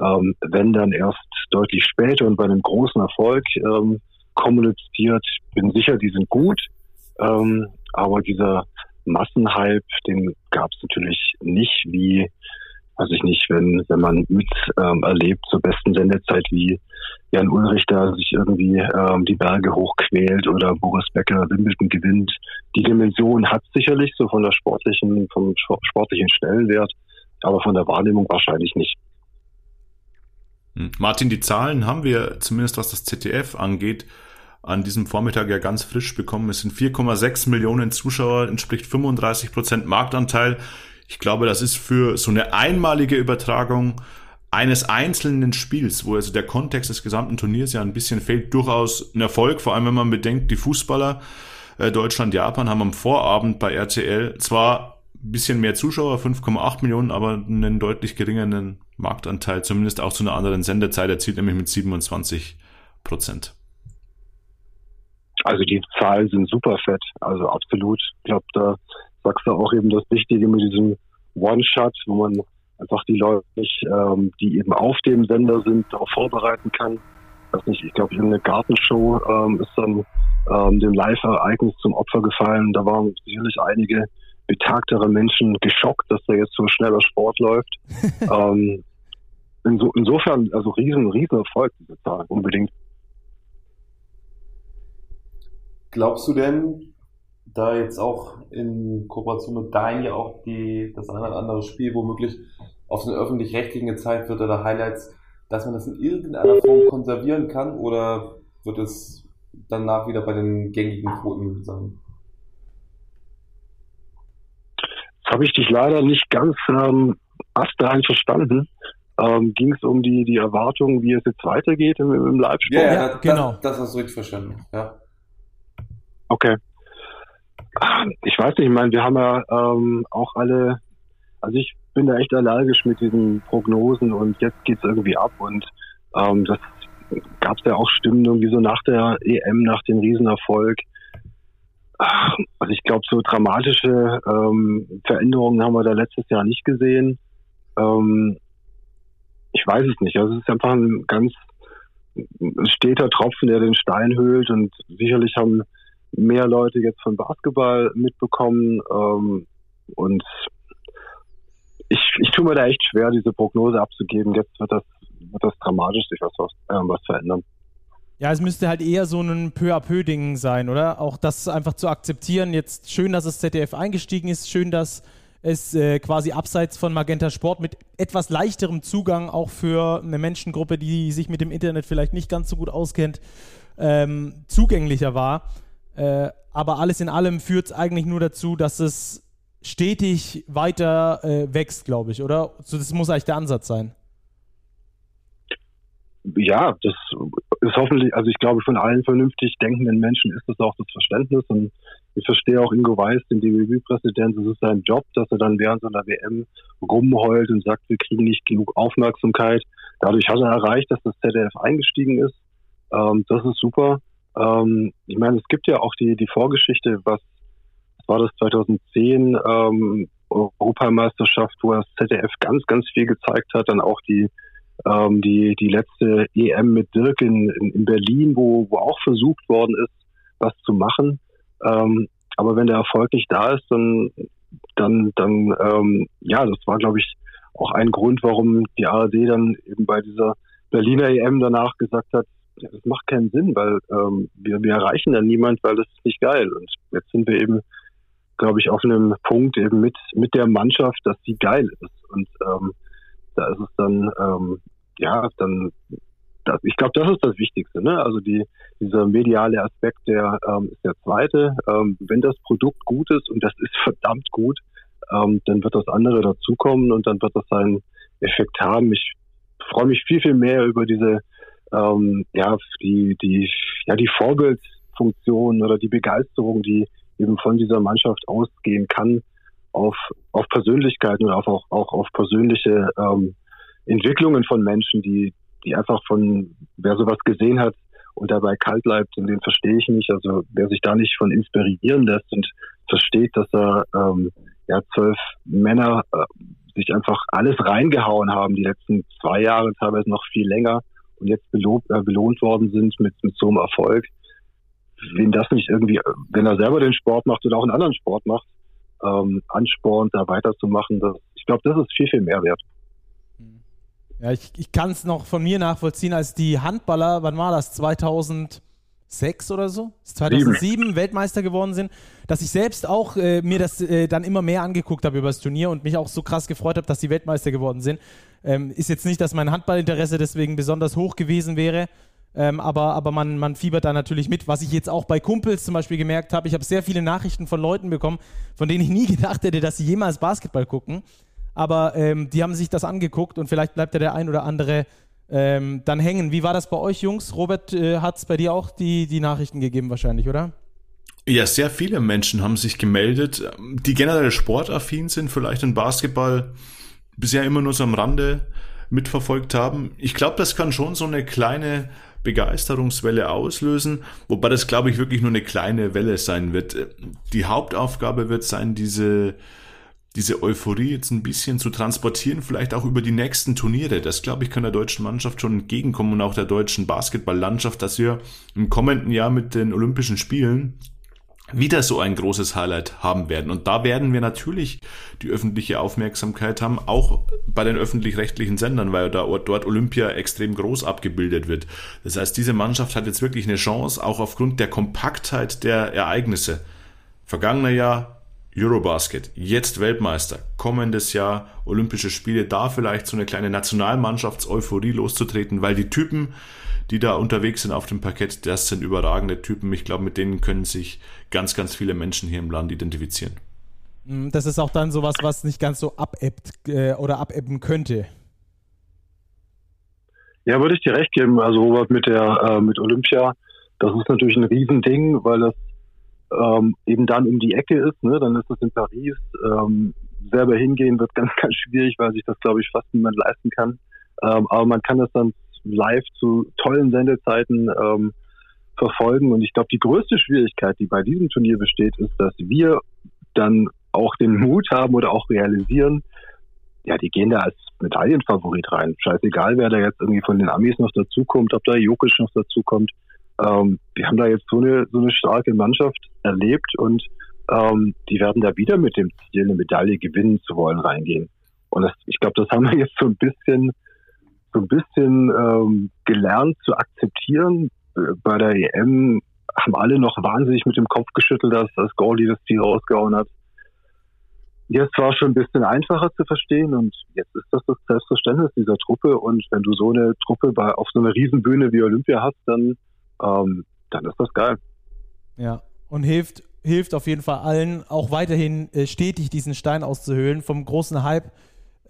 ähm, wenn dann erst deutlich später und bei einem großen Erfolg ähm, kommuniziert. Bin sicher, die sind gut, ähm, aber dieser Massenhype, den gab es natürlich nicht, wie, weiß ich nicht, wenn, wenn man mit ähm, erlebt zur besten Sendezeit, wie Jan Ulrich da sich irgendwie ähm, die Berge hochquält oder Boris Becker Wimbledon gewinnt. Die Dimension hat sicherlich so von der sportlichen, vom sportlichen Stellenwert, aber von der Wahrnehmung wahrscheinlich nicht. Hm. Martin, die Zahlen haben wir, zumindest was das ZDF angeht, an diesem Vormittag ja ganz frisch bekommen. Es sind 4,6 Millionen Zuschauer, entspricht 35 Prozent Marktanteil. Ich glaube, das ist für so eine einmalige Übertragung eines einzelnen Spiels, wo also der Kontext des gesamten Turniers ja ein bisschen fehlt, durchaus ein Erfolg, vor allem wenn man bedenkt, die Fußballer äh, Deutschland, Japan haben am Vorabend bei RTL zwar ein bisschen mehr Zuschauer, 5,8 Millionen, aber einen deutlich geringeren Marktanteil, zumindest auch zu einer anderen Sendezeit erzielt, nämlich mit 27 Prozent. Also die Zahlen sind super fett, also absolut. Ich glaube, da sagst du auch eben das Wichtige mit diesem One-Shot, wo man einfach die Leute, ähm, die eben auf dem Sender sind, darauf vorbereiten kann. Weiß nicht, ich glaube, irgendeine Gartenshow ähm, ist dann ähm, dem Live-Ereignis zum Opfer gefallen. Da waren sicherlich einige betagtere Menschen geschockt, dass da jetzt so schneller Sport läuft. ähm, inso, insofern, also riesen, riesen Erfolg, diese Zahl, unbedingt. Glaubst du denn, da jetzt auch in Kooperation mit Dein ja auch die, das eine oder andere Spiel womöglich auf den öffentlich-rechtlichen gezeigt wird oder Highlights, dass man das in irgendeiner Form konservieren kann oder wird es danach wieder bei den gängigen Quoten sein? Das habe ich dich leider nicht ganz ähm, astrein verstanden. Ähm, Ging es um die, die Erwartungen, wie es jetzt weitergeht im, im Live-Sport? Ja, ja, genau. Das, das hast du richtig verstanden. Ja. Okay. Ich weiß nicht, ich meine, wir haben ja ähm, auch alle, also ich bin da echt allergisch mit diesen Prognosen und jetzt geht's irgendwie ab und ähm, das gab es ja auch Stimmen irgendwie so nach der EM, nach dem Riesenerfolg. Also ich glaube, so dramatische ähm, Veränderungen haben wir da letztes Jahr nicht gesehen. Ähm, ich weiß es nicht. Also es ist einfach ein ganz steter Tropfen, der den Stein höhlt und sicherlich haben mehr Leute jetzt von Basketball mitbekommen. Ähm, und ich, ich tue mir da echt schwer, diese Prognose abzugeben. Jetzt wird das, wird das dramatisch sich was, äh, was verändern. Ja, es müsste halt eher so ein peu à peu Ding sein, oder? Auch das einfach zu akzeptieren. Jetzt schön, dass das ZDF eingestiegen ist, schön, dass es äh, quasi abseits von Magenta Sport mit etwas leichterem Zugang auch für eine Menschengruppe, die sich mit dem Internet vielleicht nicht ganz so gut auskennt, ähm, zugänglicher war. Äh, aber alles in allem führt es eigentlich nur dazu, dass es stetig weiter äh, wächst, glaube ich, oder? So, das muss eigentlich der Ansatz sein. Ja, das ist hoffentlich, also ich glaube, von allen vernünftig denkenden Menschen ist das auch das Verständnis und ich verstehe auch Ingo Weiß, den DWB-Präsident, es ist sein Job, dass er dann während so einer WM rumheult und sagt, wir kriegen nicht genug Aufmerksamkeit. Dadurch hat er erreicht, dass das ZDF eingestiegen ist. Ähm, das ist super. Ähm, ich meine, es gibt ja auch die, die Vorgeschichte, was, war das 2010, ähm, Europameisterschaft, wo das ZDF ganz, ganz viel gezeigt hat, dann auch die, ähm, die, die letzte EM mit Dirk in, in Berlin, wo, wo auch versucht worden ist, was zu machen. Ähm, aber wenn der Erfolg nicht da ist, dann, dann, dann ähm, ja, das war, glaube ich, auch ein Grund, warum die ARD dann eben bei dieser Berliner EM danach gesagt hat, das macht keinen Sinn, weil ähm, wir, wir erreichen dann niemand, weil das ist nicht geil. Und jetzt sind wir eben, glaube ich, auf einem Punkt eben mit, mit der Mannschaft, dass sie geil ist. Und ähm, da ist es dann, ähm, ja, dann, das, ich glaube, das ist das Wichtigste. Ne? Also die, dieser mediale Aspekt, der ähm, ist der zweite. Ähm, wenn das Produkt gut ist, und das ist verdammt gut, ähm, dann wird das andere dazukommen und dann wird das seinen Effekt haben. Ich freue mich viel, viel mehr über diese ähm, ja, die, die, ja, die Vorbildfunktion oder die Begeisterung, die eben von dieser Mannschaft ausgehen kann, auf, auf Persönlichkeiten und auf, auch, auch auf persönliche ähm, Entwicklungen von Menschen, die, die einfach von, wer sowas gesehen hat und dabei kalt bleibt, den verstehe ich nicht. Also wer sich da nicht von inspirieren lässt und versteht, dass er ähm, ja, zwölf Männer äh, sich einfach alles reingehauen haben, die letzten zwei Jahre, teilweise noch viel länger, und jetzt belohnt, äh, belohnt worden sind mit, mit so einem Erfolg, wen das nicht irgendwie, wenn er selber den Sport macht oder auch einen anderen Sport macht, ähm, anspornt, da weiterzumachen, das, ich glaube, das ist viel, viel mehr wert. Ja, ich, ich kann es noch von mir nachvollziehen, als die Handballer, wann war das, 2000 sechs oder so, 2007 Sieben. Weltmeister geworden sind, dass ich selbst auch äh, mir das äh, dann immer mehr angeguckt habe über das Turnier und mich auch so krass gefreut habe, dass die Weltmeister geworden sind. Ähm, ist jetzt nicht, dass mein Handballinteresse deswegen besonders hoch gewesen wäre, ähm, aber, aber man, man fiebert da natürlich mit. Was ich jetzt auch bei Kumpels zum Beispiel gemerkt habe, ich habe sehr viele Nachrichten von Leuten bekommen, von denen ich nie gedacht hätte, dass sie jemals Basketball gucken. Aber ähm, die haben sich das angeguckt und vielleicht bleibt ja der ein oder andere ähm, dann hängen. Wie war das bei euch, Jungs? Robert, äh, hat es bei dir auch die, die Nachrichten gegeben wahrscheinlich, oder? Ja, sehr viele Menschen haben sich gemeldet, die generell sportaffin sind, vielleicht in Basketball bisher immer nur so am Rande mitverfolgt haben. Ich glaube, das kann schon so eine kleine Begeisterungswelle auslösen, wobei das, glaube ich, wirklich nur eine kleine Welle sein wird. Die Hauptaufgabe wird sein, diese diese Euphorie jetzt ein bisschen zu transportieren, vielleicht auch über die nächsten Turniere. Das, glaube ich, kann der deutschen Mannschaft schon entgegenkommen und auch der deutschen Basketballlandschaft, dass wir im kommenden Jahr mit den Olympischen Spielen wieder so ein großes Highlight haben werden. Und da werden wir natürlich die öffentliche Aufmerksamkeit haben, auch bei den öffentlich-rechtlichen Sendern, weil da dort Olympia extrem groß abgebildet wird. Das heißt, diese Mannschaft hat jetzt wirklich eine Chance, auch aufgrund der Kompaktheit der Ereignisse. Vergangener Jahr Eurobasket, jetzt Weltmeister, kommendes Jahr Olympische Spiele, da vielleicht so eine kleine Nationalmannschafts-Euphorie loszutreten, weil die Typen, die da unterwegs sind auf dem Parkett, das sind überragende Typen. Ich glaube, mit denen können sich ganz, ganz viele Menschen hier im Land identifizieren. Mm, das ist auch dann sowas, was nicht ganz so abebbt äh, oder abebben könnte. Ja, würde ich dir recht geben. Also Robert mit der äh, mit Olympia, das ist natürlich ein Riesending, weil das ähm, eben dann um die Ecke ist, ne, dann ist es in Paris. Ähm, selber hingehen wird ganz, ganz schwierig, weil sich das, glaube ich, fast niemand leisten kann. Ähm, aber man kann das dann live zu tollen Sendezeiten ähm, verfolgen. Und ich glaube, die größte Schwierigkeit, die bei diesem Turnier besteht, ist, dass wir dann auch den Mut haben oder auch realisieren, ja, die gehen da als Medaillenfavorit rein. Scheißegal, wer da jetzt irgendwie von den Amis noch dazukommt, ob da Jokic noch dazukommt ähm, wir haben da jetzt so eine, so eine starke Mannschaft erlebt und ähm, die werden da wieder mit dem Ziel, eine Medaille gewinnen zu wollen, reingehen. Und das, ich glaube, das haben wir jetzt so ein bisschen, so ein bisschen ähm, gelernt zu akzeptieren. Bei der EM haben alle noch wahnsinnig mit dem Kopf geschüttelt, dass das Goalie das Ziel rausgehauen hat. Jetzt war es schon ein bisschen einfacher zu verstehen und jetzt ist das das Selbstverständnis dieser Truppe. Und wenn du so eine Truppe bei, auf so einer Riesenbühne wie Olympia hast, dann ähm, dann ist das geil. Ja, und hilft, hilft auf jeden Fall allen, auch weiterhin äh, stetig diesen Stein auszuhöhlen. Vom großen Hype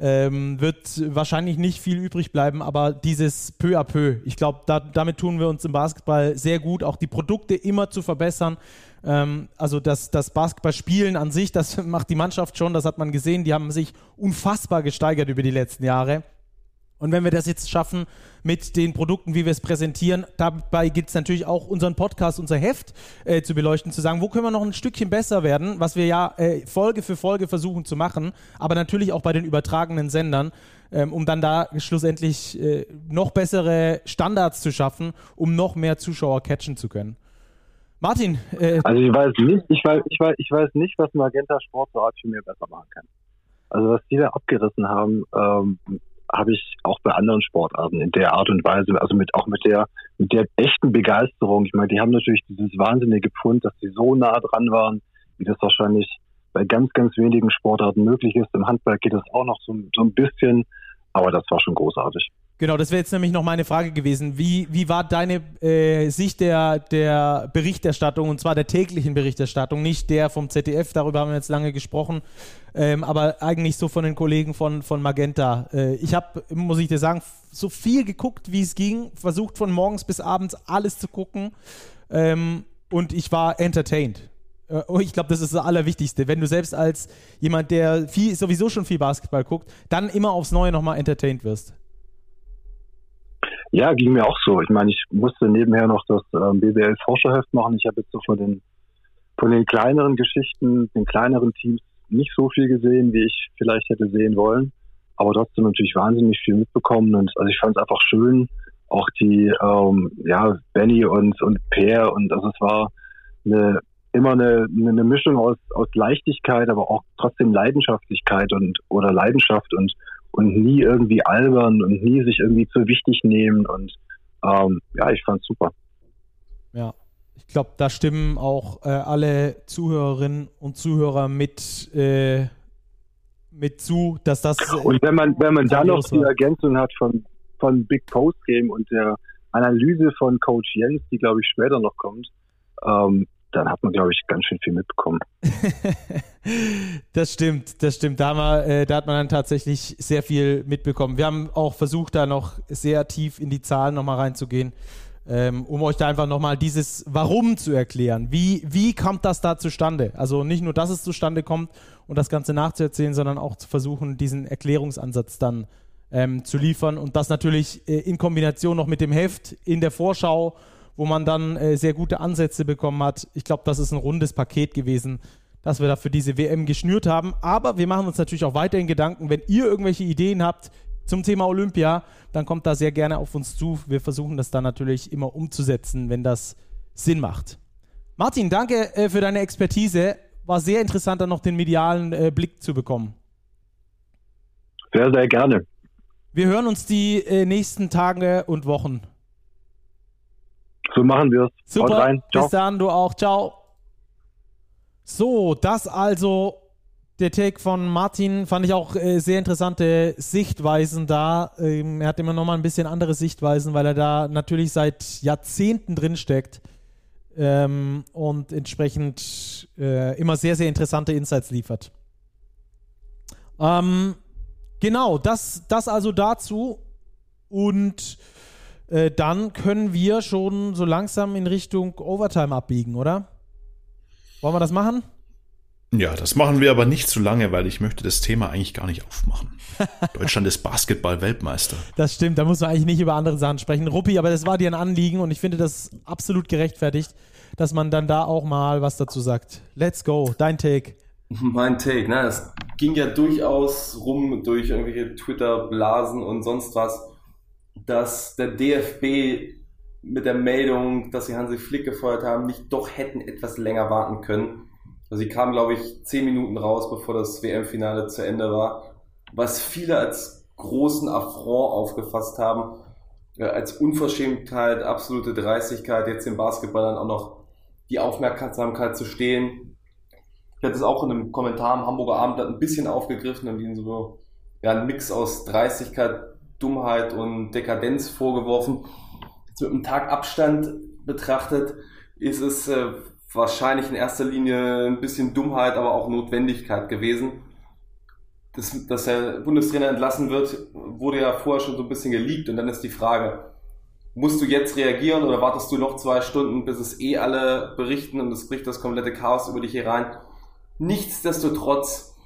ähm, wird wahrscheinlich nicht viel übrig bleiben, aber dieses peu à peu, ich glaube, da, damit tun wir uns im Basketball sehr gut, auch die Produkte immer zu verbessern. Ähm, also das, das Basketballspielen an sich, das macht die Mannschaft schon, das hat man gesehen, die haben sich unfassbar gesteigert über die letzten Jahre. Und wenn wir das jetzt schaffen mit den Produkten, wie wir es präsentieren, dabei gibt es natürlich auch unseren Podcast, unser Heft äh, zu beleuchten, zu sagen, wo können wir noch ein Stückchen besser werden, was wir ja äh, Folge für Folge versuchen zu machen, aber natürlich auch bei den übertragenen Sendern, ähm, um dann da schlussendlich äh, noch bessere Standards zu schaffen, um noch mehr Zuschauer catchen zu können. Martin. Äh, also ich weiß nicht, ich weiß, ich weiß, ich weiß nicht, was Magenta Sport so für mir besser machen kann. Also was die da abgerissen haben, ähm, habe ich auch bei anderen Sportarten in der Art und Weise, also mit auch mit der mit der echten Begeisterung. Ich meine, die haben natürlich dieses wahnsinnige Pfund, dass sie so nah dran waren, wie das wahrscheinlich bei ganz, ganz wenigen Sportarten möglich ist. Im Handball geht das auch noch so, so ein bisschen, aber das war schon großartig. Genau, das wäre jetzt nämlich noch meine Frage gewesen. Wie, wie war deine äh, Sicht der, der Berichterstattung, und zwar der täglichen Berichterstattung, nicht der vom ZDF, darüber haben wir jetzt lange gesprochen, ähm, aber eigentlich so von den Kollegen von, von Magenta. Äh, ich habe, muss ich dir sagen, so viel geguckt, wie es ging, versucht von morgens bis abends alles zu gucken ähm, und ich war entertained. Äh, ich glaube, das ist das Allerwichtigste. Wenn du selbst als jemand, der viel, sowieso schon viel Basketball guckt, dann immer aufs Neue nochmal entertained wirst. Ja, ging mir auch so. Ich meine, ich musste nebenher noch das ähm, BBL-Forscherheft machen. Ich habe jetzt so von den, von den kleineren Geschichten, den kleineren Teams nicht so viel gesehen, wie ich vielleicht hätte sehen wollen. Aber trotzdem natürlich wahnsinnig viel mitbekommen. Und also ich fand es einfach schön, auch die, ähm, ja, Benny und, und Per. Und also es war eine, immer eine, eine Mischung aus, aus Leichtigkeit, aber auch trotzdem Leidenschaftlichkeit und oder Leidenschaft und und nie irgendwie albern und nie sich irgendwie zu wichtig nehmen. Und ähm, ja, ich fand's super. Ja, ich glaube, da stimmen auch äh, alle Zuhörerinnen und Zuhörer mit, äh, mit zu, dass das. Äh, und wenn man, wenn man dann noch die Ergänzung hat von, von Big Post Game und der Analyse von Coach Jens, die glaube ich später noch kommt, ähm, dann hat man, glaube ich, ganz schön viel mitbekommen. das stimmt, das stimmt. Da, wir, äh, da, hat man dann tatsächlich sehr viel mitbekommen. Wir haben auch versucht, da noch sehr tief in die Zahlen nochmal reinzugehen, ähm, um euch da einfach nochmal dieses Warum zu erklären. Wie, wie kommt das da zustande? Also nicht nur, dass es zustande kommt und das Ganze nachzuerzählen, sondern auch zu versuchen, diesen Erklärungsansatz dann ähm, zu liefern und das natürlich äh, in Kombination noch mit dem Heft in der Vorschau wo man dann äh, sehr gute Ansätze bekommen hat. Ich glaube, das ist ein rundes Paket gewesen, das wir da für diese WM geschnürt haben. Aber wir machen uns natürlich auch weiterhin Gedanken, wenn ihr irgendwelche Ideen habt zum Thema Olympia, dann kommt da sehr gerne auf uns zu. Wir versuchen das dann natürlich immer umzusetzen, wenn das Sinn macht. Martin, danke äh, für deine Expertise. War sehr interessant, dann noch den medialen äh, Blick zu bekommen. Sehr, sehr gerne. Wir hören uns die äh, nächsten Tage und Wochen. So machen wir es. Super. rein. Ciao. Bis dann, du auch. Ciao. So, das also der Take von Martin fand ich auch äh, sehr interessante Sichtweisen da. Ähm, er hat immer noch mal ein bisschen andere Sichtweisen, weil er da natürlich seit Jahrzehnten drin steckt ähm, und entsprechend äh, immer sehr, sehr interessante Insights liefert. Ähm, genau, das, das also dazu. Und äh, dann können wir schon so langsam in Richtung Overtime abbiegen, oder? Wollen wir das machen? Ja, das machen wir aber nicht zu lange, weil ich möchte das Thema eigentlich gar nicht aufmachen. Deutschland ist Basketball-Weltmeister. Das stimmt, da muss man eigentlich nicht über andere Sachen sprechen. Ruppi, aber das war dir ein Anliegen und ich finde das absolut gerechtfertigt, dass man dann da auch mal was dazu sagt. Let's go, dein Take. Mein Take, ne? Es ging ja durchaus rum durch irgendwelche Twitter-Blasen und sonst was dass der DFB mit der Meldung, dass sie Hansi Flick gefeuert haben, nicht doch hätten etwas länger warten können. Also sie kamen, glaube ich, zehn Minuten raus, bevor das WM-Finale zu Ende war, was viele als großen Affront aufgefasst haben, äh, als Unverschämtheit, absolute Dreistigkeit, jetzt den Basketballern auch noch die Aufmerksamkeit zu stehen. Ich hatte es auch in einem Kommentar am Hamburger Abend ein bisschen aufgegriffen und ihnen so ja, ein Mix aus Dreistigkeit, Dummheit und Dekadenz vorgeworfen. Jetzt mit einem Tag Abstand betrachtet, ist es äh, wahrscheinlich in erster Linie ein bisschen Dummheit, aber auch Notwendigkeit gewesen. Das, dass der Bundestrainer entlassen wird, wurde ja vorher schon so ein bisschen geleakt und dann ist die Frage, musst du jetzt reagieren oder wartest du noch zwei Stunden, bis es eh alle berichten und es bricht das komplette Chaos über dich herein? Nichtsdestotrotz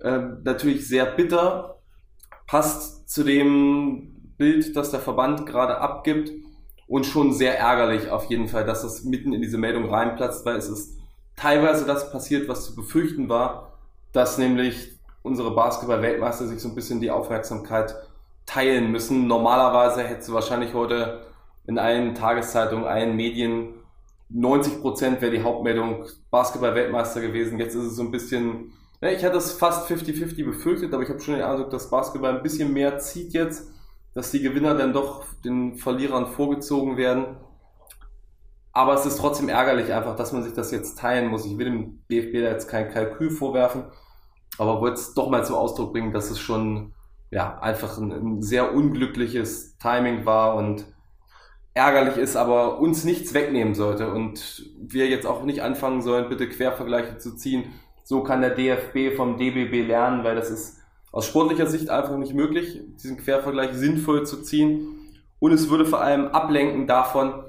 äh, natürlich sehr bitter, passt zu dem Bild, das der Verband gerade abgibt und schon sehr ärgerlich auf jeden Fall, dass das mitten in diese Meldung reinplatzt, weil es ist teilweise das passiert, was zu befürchten war, dass nämlich unsere Basketball-Weltmeister sich so ein bisschen die Aufmerksamkeit teilen müssen. Normalerweise hätte sie wahrscheinlich heute in allen Tageszeitungen, allen Medien 90 Prozent wäre die Hauptmeldung Basketball-Weltmeister gewesen. Jetzt ist es so ein bisschen, ja, ich hatte es fast 50-50 befürchtet, aber ich habe schon den Eindruck, dass Basketball ein bisschen mehr zieht jetzt, dass die Gewinner dann doch den Verlierern vorgezogen werden. Aber es ist trotzdem ärgerlich einfach, dass man sich das jetzt teilen muss. Ich will dem DFB da jetzt kein Kalkül vorwerfen, aber wollte es doch mal zum Ausdruck bringen, dass es schon ja, einfach ein, ein sehr unglückliches Timing war und ärgerlich ist, aber uns nichts wegnehmen sollte und wir jetzt auch nicht anfangen sollen, bitte Quervergleiche zu ziehen. So kann der DFB vom DBB lernen, weil das ist aus sportlicher Sicht einfach nicht möglich, diesen Quervergleich sinnvoll zu ziehen. Und es würde vor allem ablenken davon,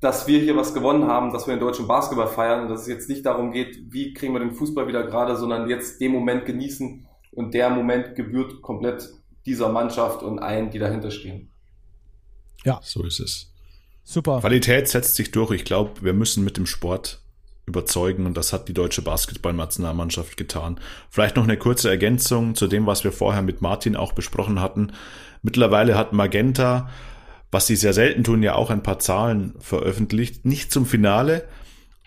dass wir hier was gewonnen haben, dass wir den deutschen Basketball feiern und dass es jetzt nicht darum geht, wie kriegen wir den Fußball wieder gerade, sondern jetzt den Moment genießen und der Moment gebührt komplett dieser Mannschaft und allen, die dahinter stehen. Ja. So ist es. Super. Qualität setzt sich durch. Ich glaube, wir müssen mit dem Sport überzeugen und das hat die deutsche Basketballnationalmannschaft getan. Vielleicht noch eine kurze Ergänzung zu dem, was wir vorher mit Martin auch besprochen hatten. Mittlerweile hat Magenta, was sie sehr selten tun, ja auch ein paar Zahlen veröffentlicht. Nicht zum Finale,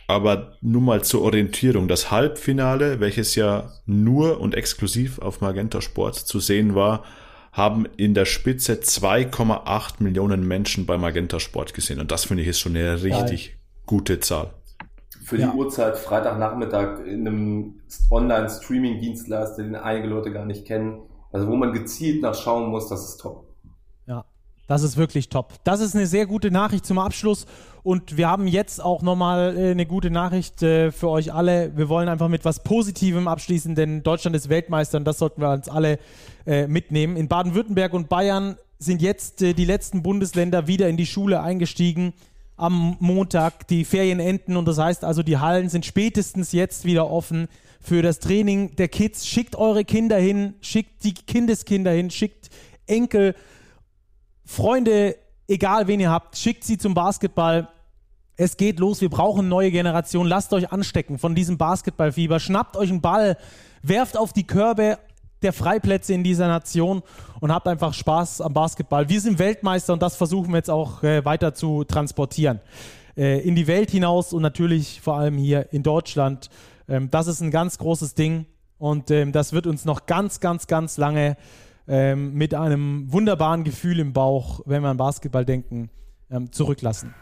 aber nur mal zur Orientierung. Das Halbfinale, welches ja nur und exklusiv auf Magenta Sport zu sehen war, haben in der Spitze 2,8 Millionen Menschen bei Magenta Sport gesehen. Und das finde ich ist schon eine richtig Geil. gute Zahl. Für die ja. Uhrzeit Freitagnachmittag in einem Online-Streaming-Dienstleister, den einige Leute gar nicht kennen. Also wo man gezielt nachschauen muss, das ist top. Ja, das ist wirklich top. Das ist eine sehr gute Nachricht zum Abschluss. Und wir haben jetzt auch nochmal äh, eine gute Nachricht äh, für euch alle. Wir wollen einfach mit was Positivem abschließen, denn Deutschland ist Weltmeister und das sollten wir uns alle äh, mitnehmen. In Baden-Württemberg und Bayern sind jetzt die letzten Bundesländer wieder in die Schule eingestiegen. Am Montag die Ferien enden und das heißt also, die Hallen sind spätestens jetzt wieder offen für das Training der Kids. Schickt eure Kinder hin, schickt die Kindeskinder hin, schickt Enkel, Freunde, egal wen ihr habt, schickt sie zum Basketball. Es geht los, wir brauchen neue Generation. Lasst euch anstecken von diesem Basketballfieber. Schnappt euch einen Ball, werft auf die Körbe der Freiplätze in dieser Nation und habt einfach Spaß am Basketball. Wir sind Weltmeister und das versuchen wir jetzt auch äh, weiter zu transportieren. Äh, in die Welt hinaus und natürlich vor allem hier in Deutschland. Ähm, das ist ein ganz großes Ding und ähm, das wird uns noch ganz, ganz, ganz lange ähm, mit einem wunderbaren Gefühl im Bauch, wenn wir an Basketball denken, ähm, zurücklassen.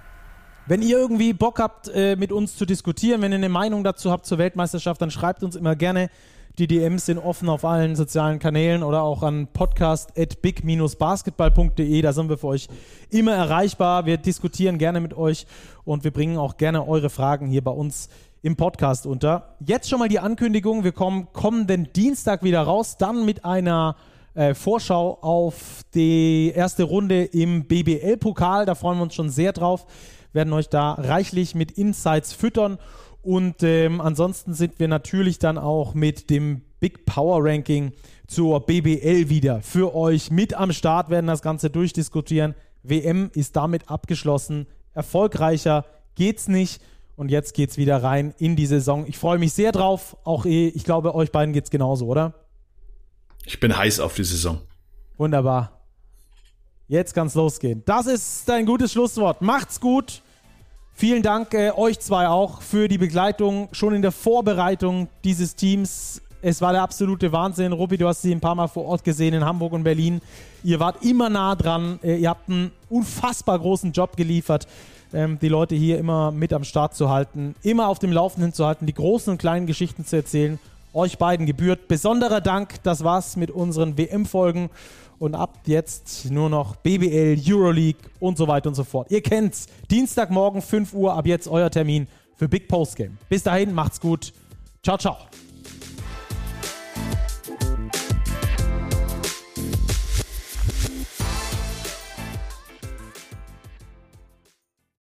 Wenn ihr irgendwie Bock habt, äh, mit uns zu diskutieren, wenn ihr eine Meinung dazu habt zur Weltmeisterschaft, dann schreibt uns immer gerne. Die DMs sind offen auf allen sozialen Kanälen oder auch an podcast.big-basketball.de. Da sind wir für euch immer erreichbar. Wir diskutieren gerne mit euch und wir bringen auch gerne eure Fragen hier bei uns im Podcast unter. Jetzt schon mal die Ankündigung. Wir kommen kommenden Dienstag wieder raus, dann mit einer äh, Vorschau auf die erste Runde im BBL-Pokal. Da freuen wir uns schon sehr drauf. Werden euch da reichlich mit Insights füttern. Und ähm, ansonsten sind wir natürlich dann auch mit dem Big Power Ranking zur BBL wieder für euch mit am Start, werden das Ganze durchdiskutieren. WM ist damit abgeschlossen. Erfolgreicher geht's nicht. Und jetzt geht's wieder rein in die Saison. Ich freue mich sehr drauf. Auch eh, ich glaube, euch beiden geht's genauso, oder? Ich bin heiß auf die Saison. Wunderbar. Jetzt kann's losgehen. Das ist ein gutes Schlusswort. Macht's gut. Vielen Dank äh, euch zwei auch für die Begleitung schon in der Vorbereitung dieses Teams. Es war der absolute Wahnsinn. Rupi, du hast sie ein paar Mal vor Ort gesehen in Hamburg und Berlin. Ihr wart immer nah dran. Äh, ihr habt einen unfassbar großen Job geliefert, ähm, die Leute hier immer mit am Start zu halten, immer auf dem Laufenden zu halten, die großen und kleinen Geschichten zu erzählen euch beiden gebührt. Besonderer Dank, das war's mit unseren WM-Folgen. Und ab jetzt nur noch BBL, Euroleague und so weiter und so fort. Ihr kennt's. Dienstagmorgen 5 Uhr, ab jetzt euer Termin für Big Post Game. Bis dahin, macht's gut. Ciao, ciao.